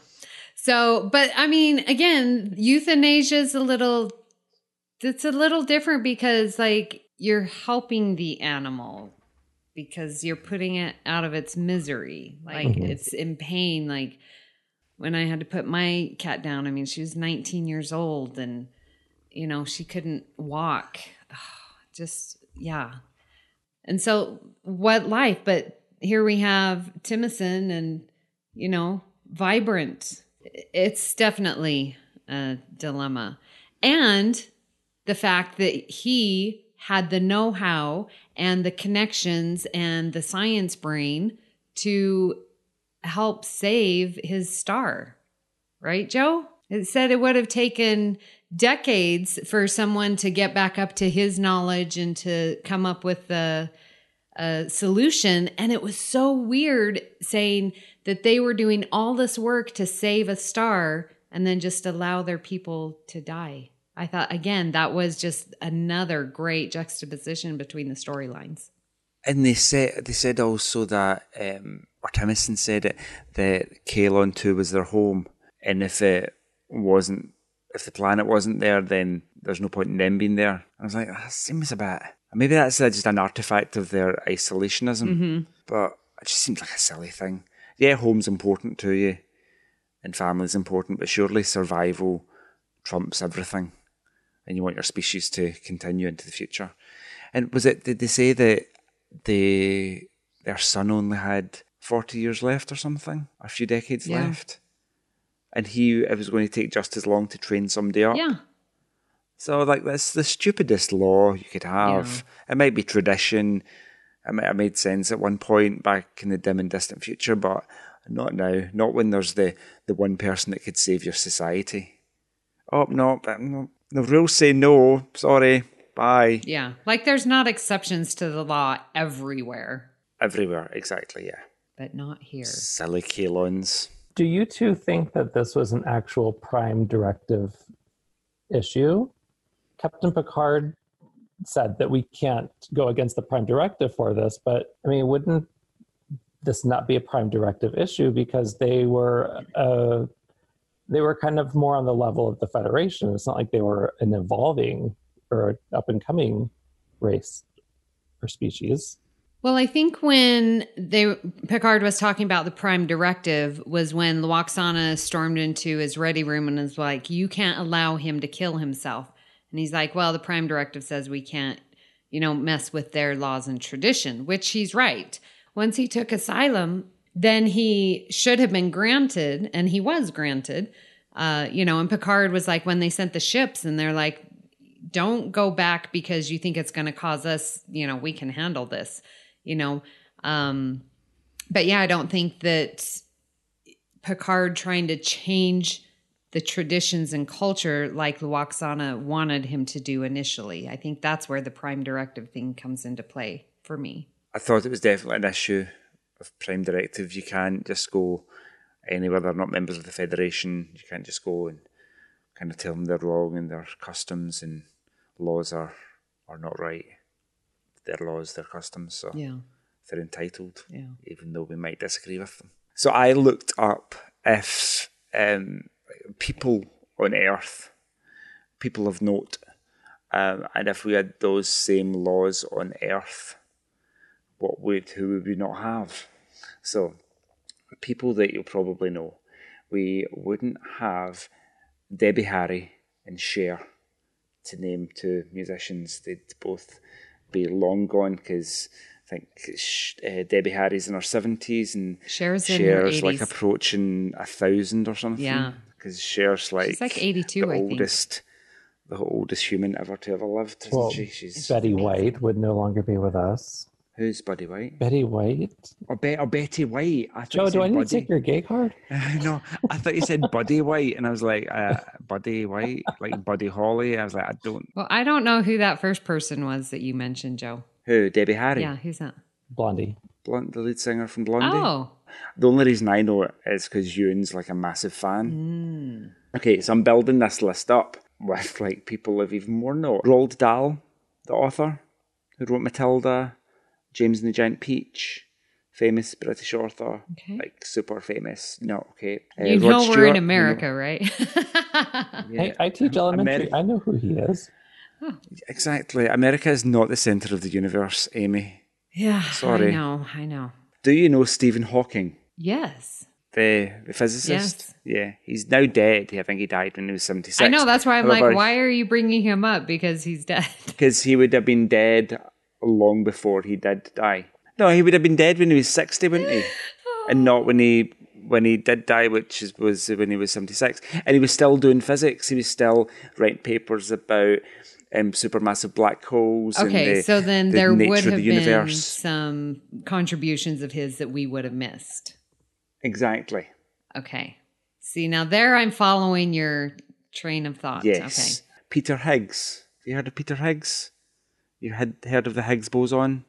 So, but I mean, again, euthanasia is a little. It's a little different because, like, you're helping the animal because you're putting it out of its misery. Like, Mhm. it's in pain. Like, when I had to put my cat down, I mean, she was 19 years old and, you know, she couldn't walk. Just, yeah. And so, what life? But here we have Timicin and, you know, vibrant. It's definitely a dilemma. And the fact that he had the know how and the connections and the science brain to help save his star. Right, Joe? It said it would have taken decades for someone to get back up to his knowledge and to come up with the a solution. And it was so weird saying that they were doing all this work to save a star and then just allow their people to die. I thought, again, that was just another great juxtaposition between the storylines. And they said they said also that um, or Timicin said it that Kaelon II was their home, and if it wasn't, if the planet wasn't there, then there's no point in them being there. I was like, that seems a bit. Maybe that's just an artifact of their isolationism, but it just seems like a silly thing. Yeah, home's important to you, and family's important, but surely survival trumps everything, and you want your species to continue into the future. And was it? Did they say that they their son only had forty years left or something, a few decades Yeah. left, and he it was going to take just as long to train somebody up. Yeah. So like that's the stupidest law you could have. It might be tradition. It might have made sense at one point back in the dim and distant future, but not now. Not when there's the, the one person that could save your society. Oh no, but no, the rules say no. Sorry, bye. Yeah. Like there's not exceptions to the law everywhere, Everywhere, exactly. Yeah, but not here. silly Kaelons. Do you two think that this was an actual prime directive issue? Captain Picard said that we can't go against the prime directive for this, but I mean, wouldn't this not be a prime directive issue because they were uh, they were kind of more on the level of the Federation? It's not like they were an evolving or up and coming race or species. Well, I think when they Picard was talking about the prime directive was when Lwaxana stormed into his ready room and was like, "You can't allow him to kill himself." And he's like, "Well, the prime directive says we can't, you know, mess with their laws and tradition," which he's right. Once he took asylum, then he should have been granted, and he was granted uh, you know, and Picard was like when they sent the ships, and they're like, "Don't go back because you think it's going to cause us. You know, we can handle this." You know, um, but yeah, I don't think that Picard trying to change the traditions and culture like Lwaxana wanted him to do initially. I think that's where the prime directive thing comes into play for me. I thought it was definitely an issue of Prime Directive. You can't just go anywhere they're not members of the Federation. You can't just go and kind of tell them they're wrong and their customs and laws are, are not right. Their laws, their customs. So Yeah. they're entitled, Yeah. even though we might disagree with them. So I looked up if um, people on Earth, people of note, um, and if we had those same laws on Earth, what would who would we not have? So, people that you'll probably know, we wouldn't have Debbie Harry and Cher to name two musicians. They'd both be long gone because I think Sh- uh, Debbie Harry's in her seventies and Cher's in Cher's like 80s. approaching a thousand or something. Yeah. because Cher's like like 82, the I think. oldest, the oldest human ever to ever lived. Isn't Well, she? She's Betty White would no longer be with us. Who's Buddy White? Betty White? Or, Be- or Betty White? I thought Joe, you do I need Buddy. to take your gay card? no, I thought you said Buddy White, and I was like, uh, Buddy White, like Buddy Holly. I was like, I don't. Well, I don't know who that first person was that you mentioned, Joe. Who? Debbie Harry, Yeah, who's that? Blondie. Blond, the lead singer from Blondie. Oh, The only reason I know it is because Ewan's like a massive fan. Hmm. Okay, so I'm building this list up with like people of even more note. Roald Dahl, the author who wrote Matilda, James and the Giant Peach, famous British author, Okay. like super famous. No, okay. Uh, you Rod know we're Stewart, in you America, right? know- Hey, I teach elementary. Ameri- I know who he is. exactly. America is not the center of the universe, Amy. yeah, Sorry. I know, I know. Do you know Stephen Hawking? Yes, The, the physicist? Yes. Yeah, he's now dead. I think he died when he was 76. I know. That's why I'm However, like, why are you bringing him up? Because he's dead. because he would have been dead long before he did die. No, he would have been dead when he was sixty, wouldn't he? and not when he when he did die, which is, was when he was seventy six. And he was still doing physics. He was still writing papers about um, supermassive black holes. Okay, and the, so then the there nature would of the have been universe. some contributions of his that we would have missed. Exactly. Okay. See, now there I'm following your train of thought. Yes. Peter Higgs. Have you heard of Peter Higgs? You had heard of the Higgs boson,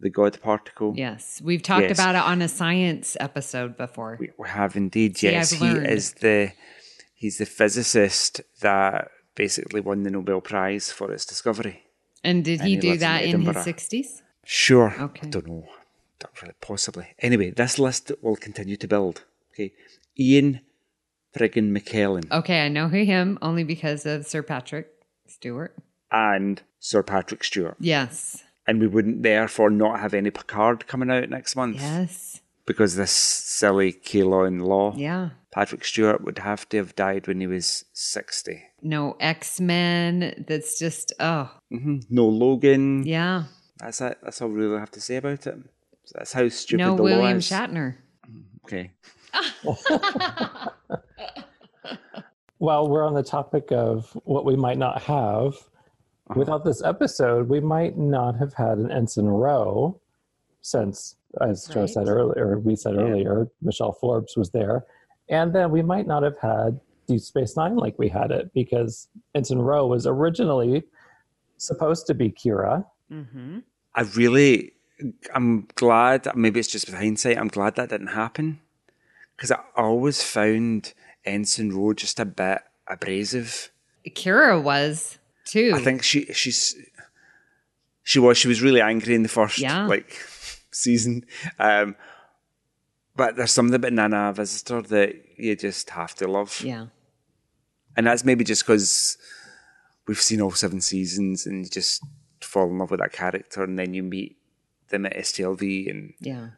the God particle? Yes. We've talked Yes. about it on a science episode before. We, we have indeed. See, yes, he is the he's the physicist that basically won the Nobel Prize for its discovery. and did and he he do lives in that in his 60s? Sure. Okay. I don't know. Don't really, possibly. Anyway, this list will continue to build. Okay. Ian friggin McKellen Okay, I know who him only because of Sir Patrick Stewart. And Sir Patrick Stewart. Yes. And we wouldn't therefore not have any Picard coming out next month Yes. because this silly Kaelon law. Yeah. Patrick Stewart would have to have died when he was 60. No X Men. That's just, oh, hmm No Logan. yeah. That's it. That's all we really have to say about it. That's how stupid No the William law is. Shatner. Okay. While we're on the topic of what we might not have. Without this episode, we might not have had an Ensign Ro since, as Joe Right. said earlier, we said Yeah. earlier, Michelle Forbes was there. And then we might not have had Deep Space Nine like we had it because Ensign Ro was originally supposed to be Kira. Mm-hmm. I really, I'm glad, maybe it's just with hindsight, I'm glad that didn't happen. Because I always found Ensign Ro just a bit abrasive. Kira was too. I think she she's she was she was really angry in the first Yeah. like season. Um but there's something about Nana Visitor that you just have to love. Yeah. And that's maybe just because we've seen all seven seasons and you just fall in love with that character and then you meet them at STLV and Yeah.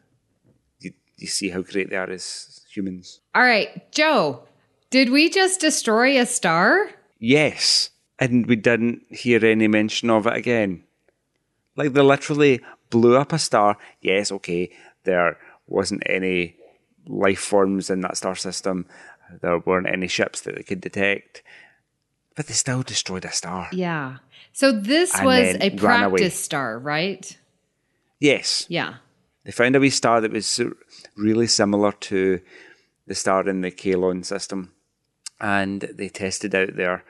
you, you see how great they are as humans. All right, Joe, did we just destroy a star? Yes. And we didn't hear any mention of it again. Like they literally blew up a star. Yes, okay, there wasn't any life forms in that star system. There weren't any ships that they could detect, but they still destroyed a star. Yeah. So this And was a practice star, right? Yes, Yeah. they found a wee star that was really similar to the star in the Kaelon system, and they tested out their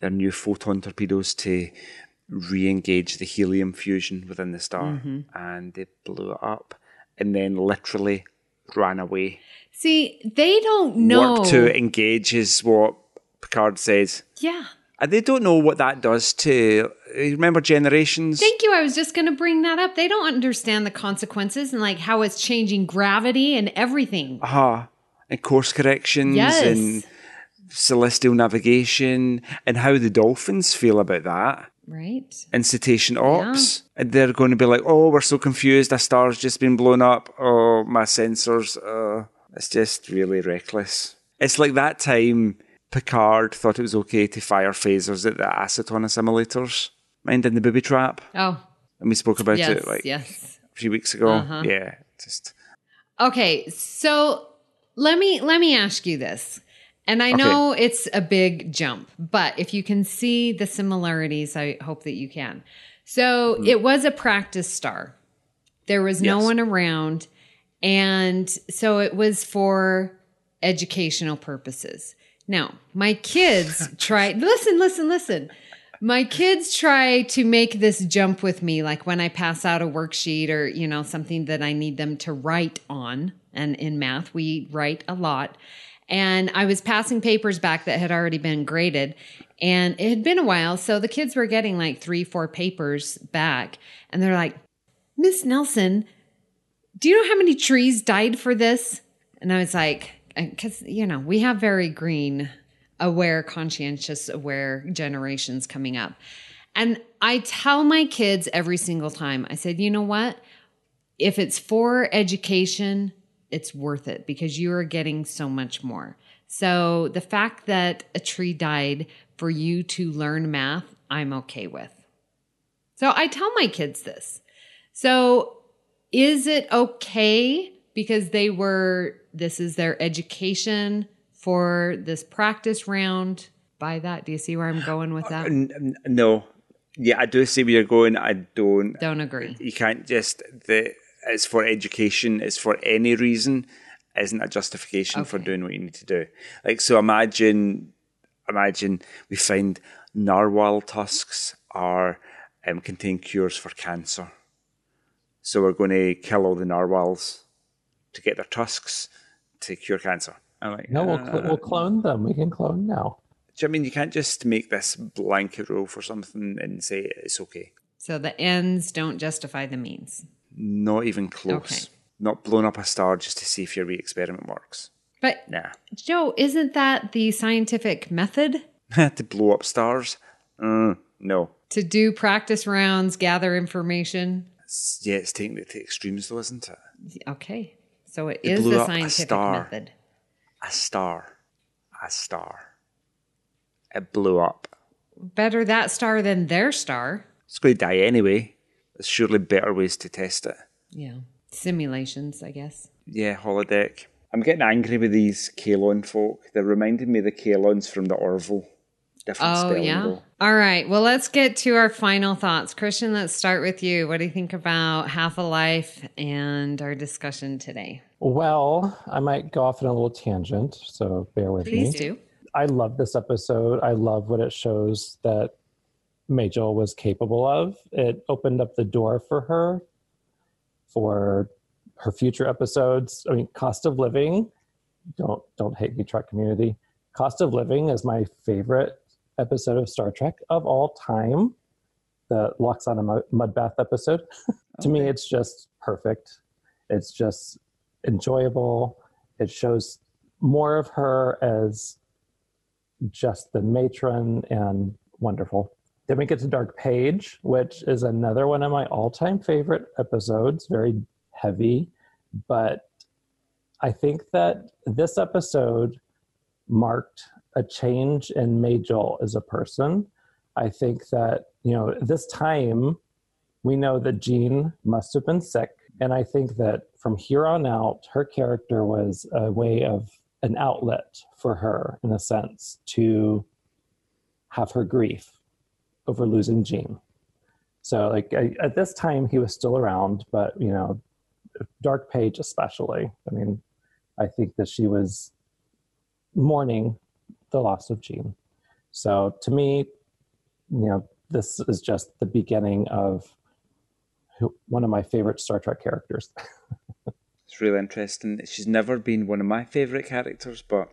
their new photon torpedoes to re-engage the helium fusion within the star, mm-hmm. and they blew it up, and then literally ran away. See, they don't know. Work to engage is what Picard says. yeah. And they don't know what that does to. Remember generations? Thank you. I was just going to bring that up. They don't understand the consequences and like how it's changing gravity and everything. Aha. And course corrections Yes. and celestial navigation and how the dolphins feel about that. Right? And cetacean ops. And they're going to be like, oh, we're so confused. A star's just been blown up. Oh, my sensors. Uh, it's just really reckless. It's like that time Picard thought it was okay to fire phasers at the aceton assimilators. Mind in the booby trap? Oh, And we spoke about yes. it like yes. a few weeks ago. Uh-huh. Yeah, just Okay, so let me let me ask you this. And I know it's a big jump, but if you can see the similarities, I hope that you can. So mm-hmm. it was a practice star. There was no one around. And so it was for educational purposes. Now, my kids try, listen, listen, listen. My kids try to make this jump with me, like when I pass out a worksheet or, you know, something that I need them to write on. And in math, we write a lot. And I was passing papers back that had already been graded. And it had been a while. So the kids were getting like three, four papers back. And they're like, Miss Nelson, do you know how many trees died for this? And I was like, because, you know, we have very green, aware, conscientious, aware generations coming up. And I tell my kids every single time, I said, you know what? If it's for education, it's worth it because you are getting so much more. So the fact that a tree died for you to learn math, I'm okay with. So I tell my kids this. So is it okay because they were, this is their education for this practice round? By that, do you see where I'm going with that? Uh, n- no. Yeah, I do see where you're going. I don't. Don't agree. You can't just the. It's for education. It's for any reason. Isn't a justification for doing what you need to do. Like so, imagine, imagine we find narwhal tusks are um, contain cures for cancer. So we're going to kill all the narwhals to get their tusks to cure cancer. I'm like, No, we'll, uh, cl- we'll clone them. We can clone now. do you know I mean you can't just make this blanket rule for something and say it's okay? So the ends don't justify the means. Not even close. Okay. Not blowing up a star just to see if your re experiment works. But Nah. Joe, isn't that the scientific method? to blow up stars? Mm, no. To do practice rounds, gather information? It's- yeah, it's taking it to extremes though, isn't it? Okay. So it They is the a scientific star. method. A star. A star. It blew up. Better that star than their star. It's going to die anyway. There's surely better ways to test it. Yeah. Simulations, I guess. Yeah, holodeck. I'm getting angry with these Kaelon folk. They're reminding me of the Kaylons from the Orville. Different Oh, spelling yeah. though. All right. Well, let's get to our final thoughts. Christian, let's start with you. What do you think about Half a Life and our discussion today? Well, I might go off on a little tangent, so bear with Please me. Please do. I love this episode. I love what it shows that Majel was capable of. It opened up the door for her for her future episodes. I mean, cost of living. Don't don't hate me, Trek community. Cost of living is my favorite episode of Star Trek of all time. The Lwaxana Mu- Mudbath episode. to me, it's just perfect. It's just enjoyable. It shows more of her as just the matron and wonderful. Then we get to Dark Page, which is another one of my all time favorite episodes, very heavy. But I think that this episode marked a change in Majel as a person. I think that, you know, this time we know that Gene must have been sick. And I think that from here on out, her character was a way of an outlet for her, in a sense, to have her grief over losing Gene. So, like I, at this time, he was still around, but you know, Dark Page especially. I mean, I think that she was mourning the loss of Gene. So, to me, you know, this is just the beginning of one of my favorite Star Trek characters. it's really interesting. She's never been one of my favorite characters, but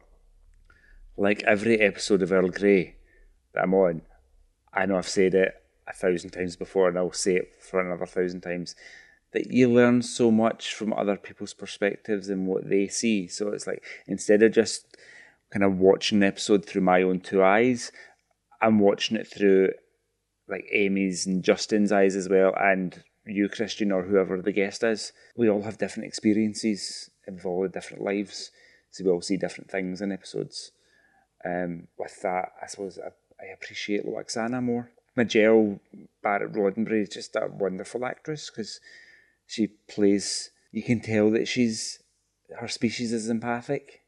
like every episode of Earl Grey that I'm on, I know I've said it a thousand times before and I'll say it for another thousand times that you learn so much from other people's perspectives and what they see. So it's like instead of just kind of watching the episode through my own two eyes, I'm watching it through like Amy's and Justin's eyes as well, and you, Christian, or whoever the guest is. We all have different experiences and we've all had different lives, so we all see different things in episodes. Um, with that, I suppose I, I appreciate Lwaxana more. Majel Barrett Roddenberry is just a wonderful actress because she plays. You can tell that she's her species is empathic,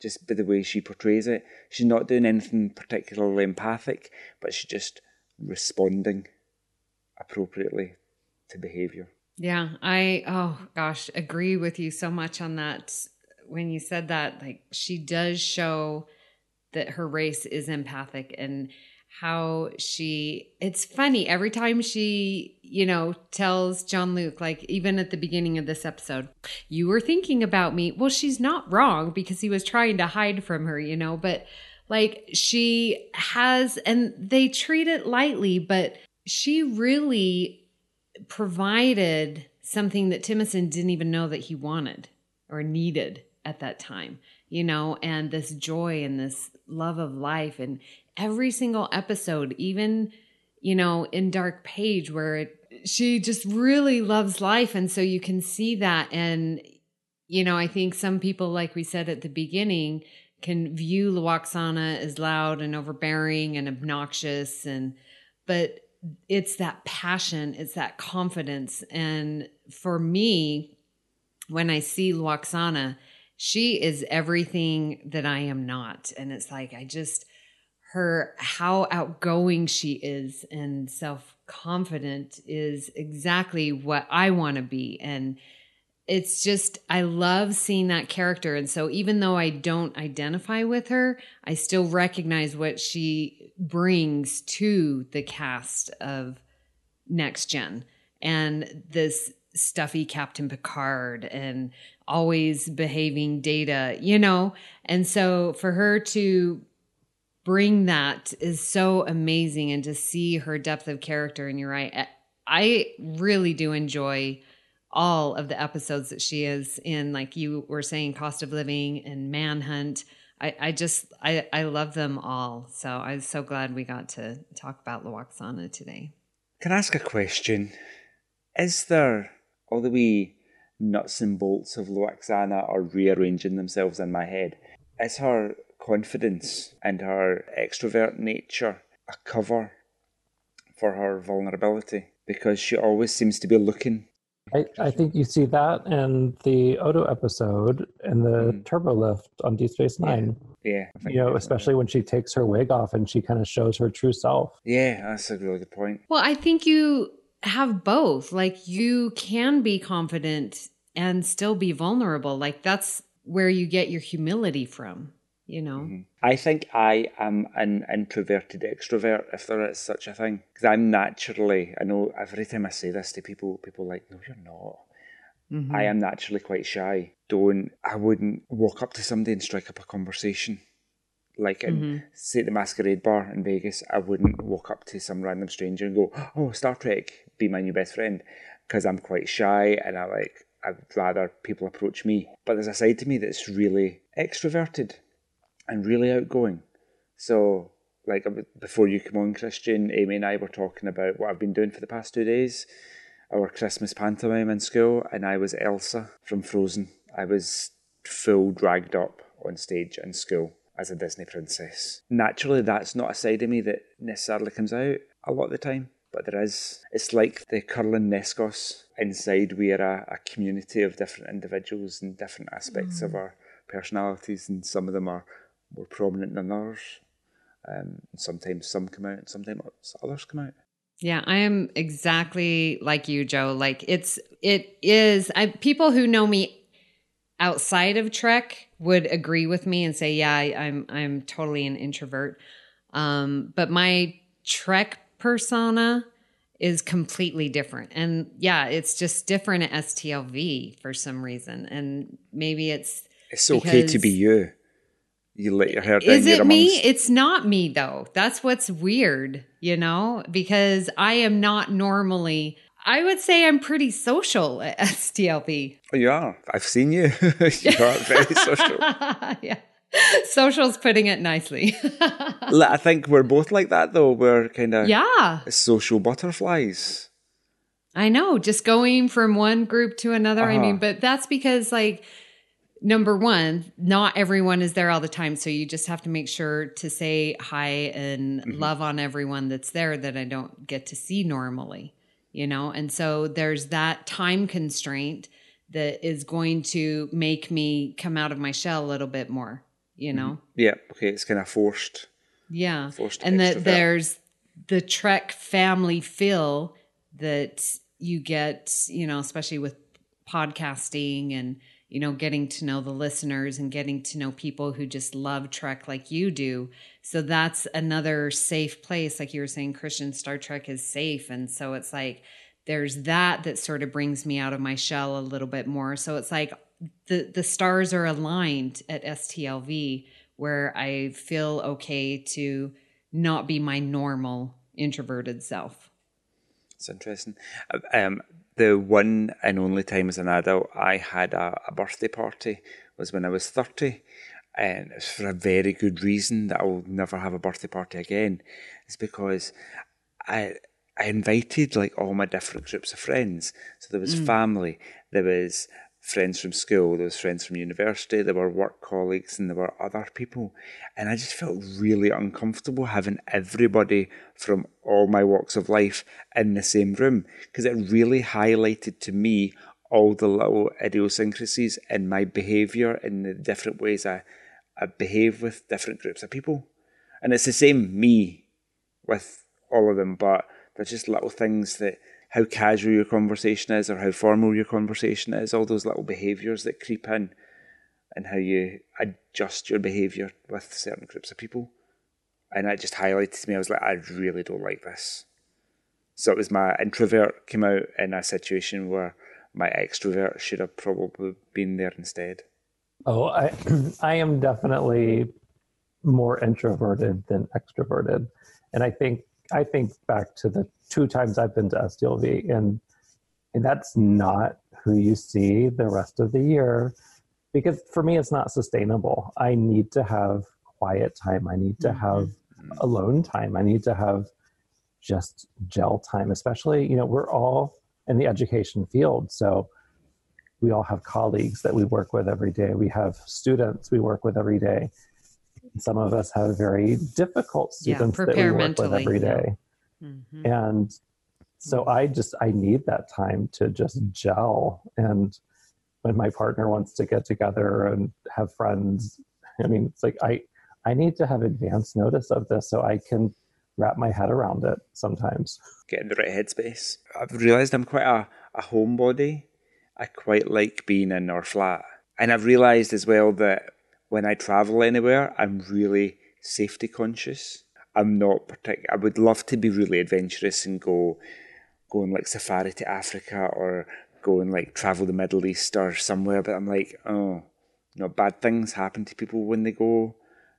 just by the way she portrays it. She's not doing anything particularly empathic, but she's just responding appropriately to behavior. Yeah, I oh gosh, agree with you so much on that. When you said that, like she does show that her race is empathic and how she it's funny every time she you know tells Jean-Luc like even at the beginning of this episode you were thinking about me. Well she's not wrong because he was trying to hide from her you know but like she has and they treat it lightly but she really provided something that Timicin didn't even know that he wanted or needed at that time you know and this joy and this love of life and every single episode, even, you know, in Dark Page, where it, she just really loves life. And so you can see that. And, you know, I think some people, like we said at the beginning, can view Lwaxana as loud and overbearing and obnoxious. And, but it's that passion, it's that confidence. And for me, when I see Lwaxana, she is everything that I am not. And it's like, I just, her how outgoing she is and self confident is exactly what I want to be. And it's just, I love seeing that character. And so even though I don't identify with her, I still recognize what she brings to the cast of Next Gen and this stuffy Captain Picard and always behaving data, you know? And so for her to bring that is so amazing and to see her depth of character and you're right eh, i really do enjoy all of the episodes that she is in. Like you were saying cost of living and manhunt. I, I just I, I love them all. So i'm so glad we got to talk about Lwaxana today. Can i ask a question? Is there all the wee nuts and bolts of Lwaxana are rearranging themselves in my head is her confidence and her extrovert nature a cover for her vulnerability because she always seems to be looking. I, I think you see that in the Odo episode in the mm. turbo lift on Deep Space Nine. Yeah. yeah you know, especially when she takes her wig off and she kind of shows her true self. Yeah, that's a really good point. Well, I think you have both. Like you can be confident and still be vulnerable. Like that's where you get your humility from you know mm-hmm. i think i am an introverted extrovert if there is such a thing because i'm naturally i know every time i say this to people people are like no you're not mm-hmm. i am naturally quite shy don't i wouldn't walk up to somebody and strike up a conversation like in mm-hmm. say the masquerade bar in vegas i wouldn't walk up to some random stranger and go oh star trek be my new best friend because i'm quite shy and i like i'd rather people approach me but there's a side to me that's really extroverted and really outgoing. So, like before you come on, Christian, Amy and I were talking about what I've been doing for the past two days, our Christmas pantomime in school, and I was Elsa from Frozen. I was full dragged up on stage in school as a Disney princess. Naturally, that's not a side of me that necessarily comes out a lot of the time, but there is. It's like the Kurlan naiskos. inside. We are a, a community of different individuals and different aspects mm. of our personalities, and some of them are more prominent than others. Um, sometimes some come out, and sometimes others come out. Yeah, I am exactly like you, Joe. Like it's it is. I people who know me outside of Trek would agree with me and say, yeah, I, I'm I'm totally an introvert. Um, but my Trek persona is completely different. And yeah, it's just different at STLV for some reason. And maybe it's It's okay to be you. You let your hair down. Is it me? It's not me though. That's what's weird, you know, because I am not normally I would say I'm pretty social at STLV. Oh, you are. I've seen you. you are very social. yeah. Social's putting it nicely. I think we're both like that though. We're kind of yeah social butterflies. I know, just going from one group to another. Uh-huh. I mean, uh-huh. but that's because like number one, not everyone is there all the time, so you just have to make sure to say hi and mm-hmm. love on everyone that's there that I don't get to see normally. You know, and so there's that time constraint that is going to make me come out of my shell a little bit more you know? Mm-hmm. Yeah. Okay. It's kind of forced. Yeah. Forced and that there's the Trek family feel that you get, you know, especially with podcasting and, you know, getting to know the listeners and getting to know people who just love Trek like you do. So that's another safe place. Like you were saying, Christian Star Trek is safe. And so it's like, there's that that sort of brings me out of my shell a little bit more. So it's like the the stars are aligned at STLV where I feel okay to not be my normal introverted self. It's interesting. Uh, um, the one and only time as an adult I had a, a birthday party was when I was 30. And it's for a very good reason that I'll never have a birthday party again. It's because I I invited like all my different groups of friends. So there was mm. family, there was friends from school, there was friends from university, there were work colleagues, and there were other people. And I just felt really uncomfortable having everybody from all my walks of life in the same room because it really highlighted to me all the little idiosyncrasies in my behaviour and the different ways I, I behave with different groups of people. And it's the same me with all of them, but there's just little things that how casual your conversation is or how formal your conversation is, all those little behaviours that creep in and how you adjust your behaviour with certain groups of people. And that just highlighted to me, I was like, I really don't like this. So it was my introvert came out in a situation where my extrovert should have probably been there instead. Oh, I I am definitely more introverted than extroverted. And I think I think back to the two times I've been to STLV, and and that's not who you see the rest of the year, because for me it's not sustainable. I need to have quiet time. I need to mm-hmm. have alone time. I need to have just gel time. Especially, you know, we're all in the education field, so we all have colleagues that we work with every day. We have students we work with every day some of us have very difficult students yeah, that we work with every day. Yeah. Mm-hmm. And so I just I need that time to just gel. And when my partner wants to get together and have friends, I mean, it's like I I need to have advance notice of this so I can wrap my head around it sometimes. Get in the right headspace. I've realised I'm quite a, a homebody. I quite like being in our flat. And I've realised as well that when I travel anywhere, I'm really safety conscious. I'm not particular. I would love to be really adventurous and go, go on like safari to Africa or go and like travel the Middle East or somewhere. But I'm like, oh, you know, bad things happen to people when they go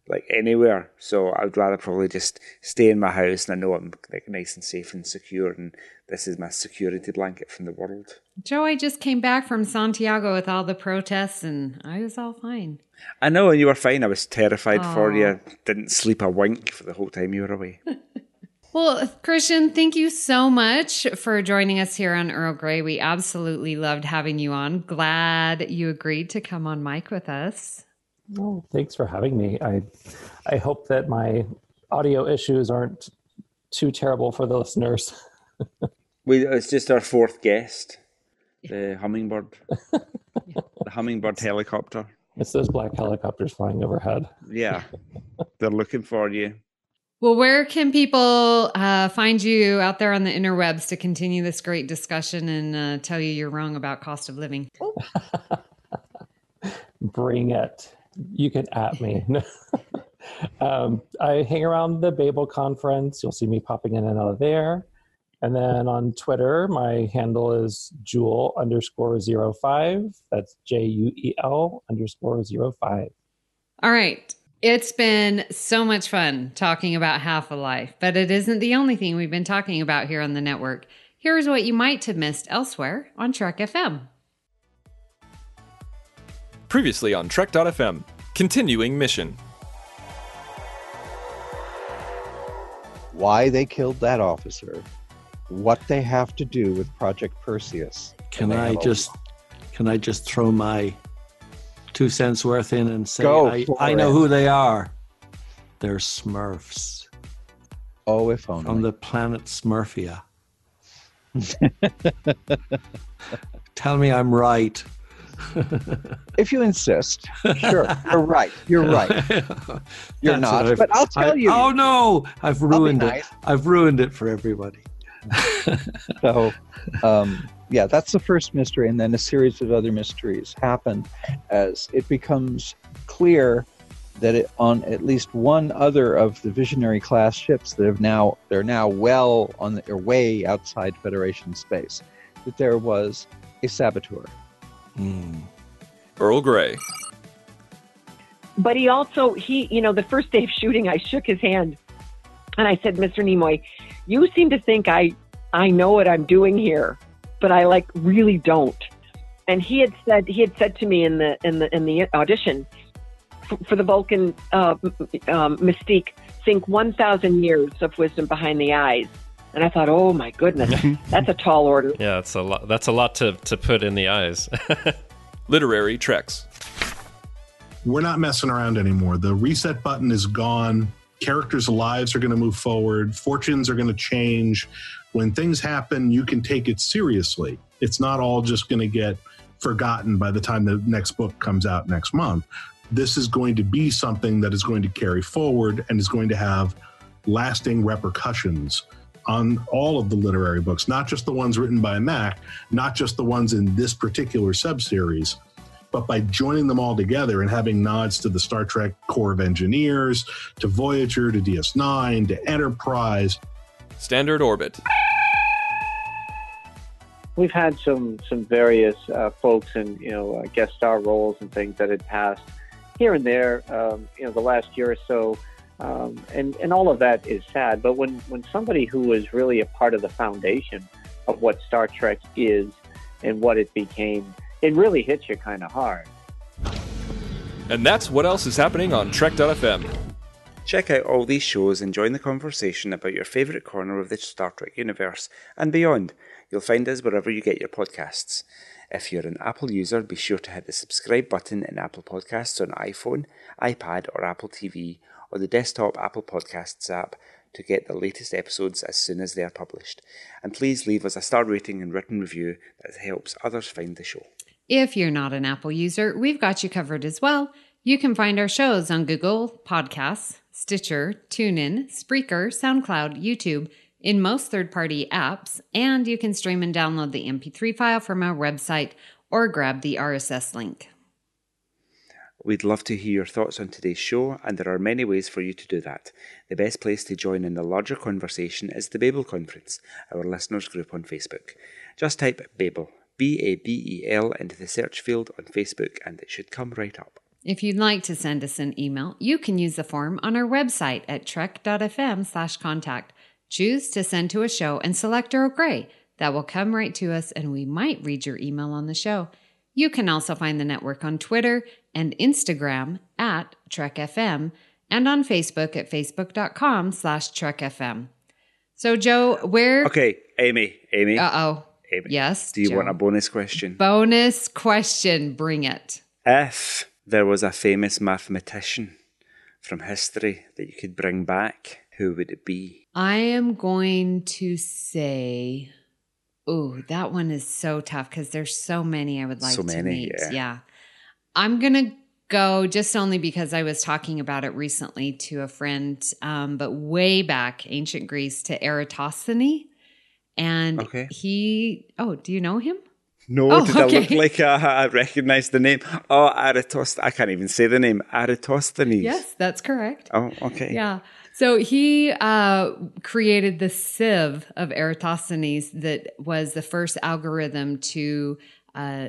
like anywhere. So I'd rather probably just stay in my house and I know I'm like nice and safe and secure and this is my security blanket from the world. Joe, I just came back from Santiago with all the protests and I was all fine. I know, and you were fine. I was terrified Aww. for you. Didn't sleep a wink for the whole time you were away. well, Christian, thank you so much for joining us here on Earl Grey. We absolutely loved having you on. Glad you agreed to come on mic with us. Well, thanks for having me. I I hope that my audio issues aren't too terrible for the listeners. we it's just our fourth guest, the hummingbird, the hummingbird helicopter. It's those black helicopters flying overhead. Yeah, they're looking for you. Well, where can people uh, find you out there on the interwebs to continue this great discussion and uh, tell you you're wrong about cost of living? Bring it. You can at me. um, I hang around the Babel conference. You'll see me popping in and out of there. And then on Twitter, my handle is Jewel underscore zero five. That's J U E L underscore zero five. All right. It's been so much fun talking about Half a Life, but it isn't the only thing we've been talking about here on the network. Here's what you might have missed elsewhere on Trek FM. Previously on Trek.fm, continuing mission. Why they killed that officer, what they have to do with Project Perseus. Can I just can I just throw my two cents worth in and say Go I, I know who they are. They're Smurfs Oh, if only. from the planet Smurfia. Tell me I'm right. If you insist. Sure. You're right. You're right. You're That's not, but I'll tell I- you. Oh no! I've ruined it. nice. I've ruined it for everybody. So, um, yeah, that's the first mystery, and then a series of other mysteries happen as it becomes clear that it, on at least one other of the visionary class ships that have now they're now well on their way outside Federation space, that there was a saboteur. Hmm. Earl Grey. but he also he you know the first day of shooting i shook his hand and i said mr nimoy you seem to think i i know what i'm doing here but i like really don't and he had said he had said to me in the in the in the audition for, for the vulcan uh, um, mystique think 1000 years of wisdom behind the eyes and i thought oh my goodness that's a tall order Yeah, that's a lot. That's a lot to, to put in the eyes. Literary Treks. we're not messing around anymore. The reset button is gone. Characters' lives are going to move forward. Fortunes are going to change. When things happen, you can take it seriously. It's not all just going to get forgotten by the time the next book comes out next month. This is going to be something that is going to carry forward and is going to have lasting repercussions on all of the literary books, not just the ones written by Mack, not just the ones in this particular subseries, but by joining them all together and having nods to the Star Trek Corps of Engineers, to Voyager, to DS9, to Enterprise. Standard Orbit. We've had some some various uh, folks in you know uh, guest star roles and things that had passed here and there. Um, you know, the last year or so, um, and and all of that is sad. But when when somebody who was really a part of the foundation of what Star Trek is and what it became, it really hits you kind of hard. And that's what else is happening on Trek.fm. Check out all these shows and join the conversation about your favourite corner of the Star Trek universe and beyond. You'll find us wherever you get your podcasts. If you're an Apple user, be sure to hit the subscribe button in Apple Podcasts on iPhone, iPad, or Apple TV, or the desktop Apple Podcasts app to get the latest episodes as soon as they are published. And please leave us a star rating and written review that helps others find the show. If you're not an Apple user, we've got you covered as well. You can find our shows on Google Podcasts, Stitcher, TuneIn, Spreaker, SoundCloud, YouTube, in most third party apps, and you can stream and download the MP3 file from our website or grab the RSS link. We'd love to hear your thoughts on today's show, and there are many ways for you to do that. The best place to join in the larger conversation is the Babel Conference, our listeners group on Facebook. Just type Babel, B A B E L, into the search field on Facebook, and it should come right up. If you'd like to send us an email, you can use the form on our website at trek.fm slash contact. Choose to send to a show and select Earl Grey. That will come right to us and we might read your email on the show. You can also find the network on Twitter and Instagram at TrekFM and on Facebook at facebook.com slash TrekFM. So, Joe, where... Okay, Amy, Amy. Uh-oh. Amy. Yes, Do you Joe. want a bonus question? Bonus question. Bring it. If there was a famous mathematician from history that you could bring back, who would it be? I am going to say, oh, that one is so tough because there's so many I would like So to many, meet. yeah. yeah. I'm going to go just only because I was talking about it recently to a friend, um, but way back, ancient Greece to Eratosthenes. And Okay. he, oh, do you know him? No, Oh, did I look like uh, I recognise the name? Oh, Eratosthenes. I can't even say the name. Eratosthenes. Yes, that's correct. Oh, okay. Yeah. So he uh, created the sieve of Eratosthenes that was the first algorithm to uh,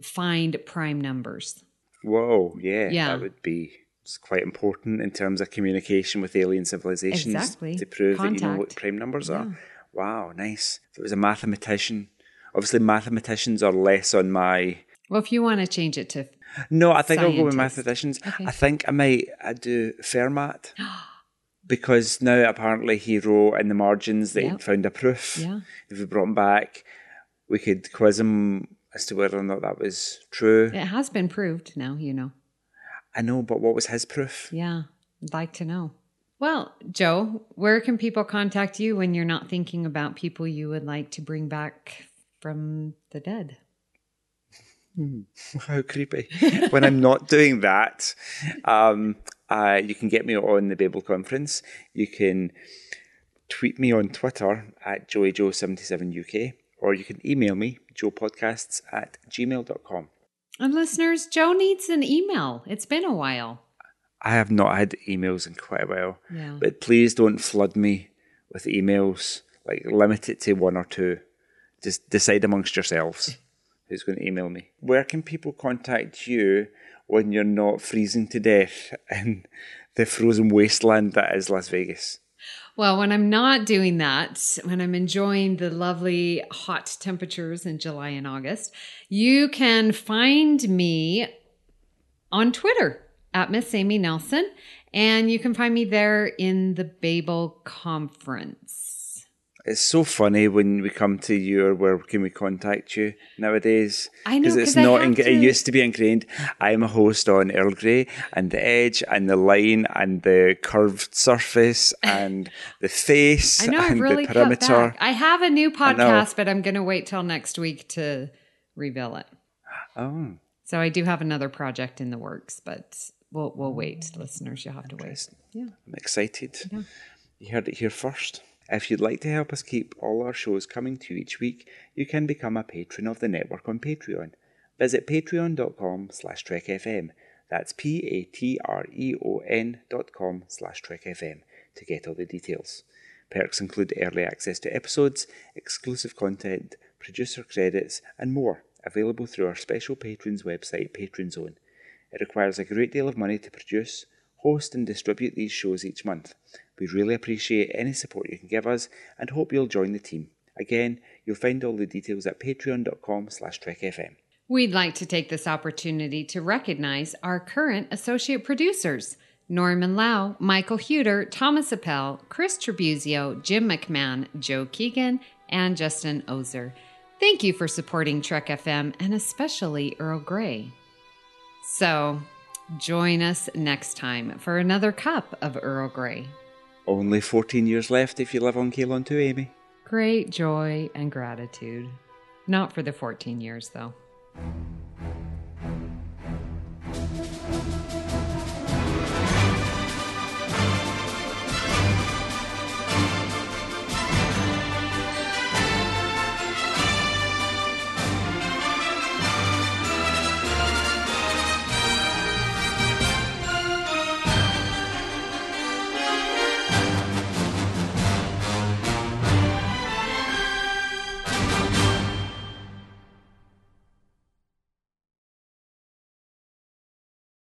find prime numbers. Whoa, yeah, Yeah. that would be it's quite important in terms of communication with alien civilizations Exactly. to prove that you know what prime numbers Yeah. are. Wow, nice. If it was a mathematician, obviously mathematicians are less on my. Well, if you want to change it to No, I think I'll go with mathematicians. Okay. I think I might uh, do Fermat because now apparently he wrote in the margins that Yep. he'd found a proof. Yeah. If we brought him back, we could quiz him as to whether or not that was true. It has been proved now, you know. I know, but what was his proof? Yeah, I'd like to know. Well, Joe, where can people contact you when you're not thinking about people you would like to bring back from the dead? How creepy. when I'm not doing that, um, uh, you can get me on the Babel conference. You can tweet me on Twitter at joeyjoe77uk, or you can email me, joepodcasts at gmail.com. And listeners, Joe needs an email. It's been a while. I have not had emails in quite a while, Yeah. but please don't flood me with emails. Like, limit it to one or two. Just decide amongst yourselves who's going to email me. Where can people contact you when you're not freezing to death in the frozen wasteland that is Las Vegas? Well, when I'm not doing that, when I'm enjoying the lovely hot temperatures in July and August, you can find me on Twitter at Miss Amy Nelson, and you can find me there in the Babel Conference. It's so funny when we come to you or where can we contact you nowadays. I know, it's 'cause I not. to- It used to be ingrained. I'm a host on Earl Grey and the Edge and the Line and the curved surface and the face I know and I've really the perimeter. I have a new podcast, but I'm going to wait till next week to reveal it. Oh, So I do have another project in the works, but we'll we'll wait, listeners. You'll have to wait. Yeah. I'm excited. You heard it here first. If you'd like to help us keep all our shows coming to you each week, you can become a patron of the network on Patreon. Visit patreon.com slash trekfm. That's P-A-T-R-E-O-N dot com slash trekfm to get all the details. Perks include early access to episodes, exclusive content, producer credits, and more, available through our special patrons website, Patron Zone. It requires a great deal of money to produce, host, and distribute these shows each month. We really appreciate any support you can give us and hope you'll join the team. Again, you'll find all the details at patreon.com slash trekfm. We'd like to take this opportunity to recognize our current associate producers Norman Lau, Michael Huter, Thomas Appel, Chris Trebuzio, Jim McMahon, Joe Keegan, and Justin Oser. Thank you for supporting Trek FM and especially Earl Grey. So, join us next time for another cup of Earl Grey. Only 14 years left if you live on Kaelon 2, Amy. Great joy and gratitude. Not for the 14 years, though.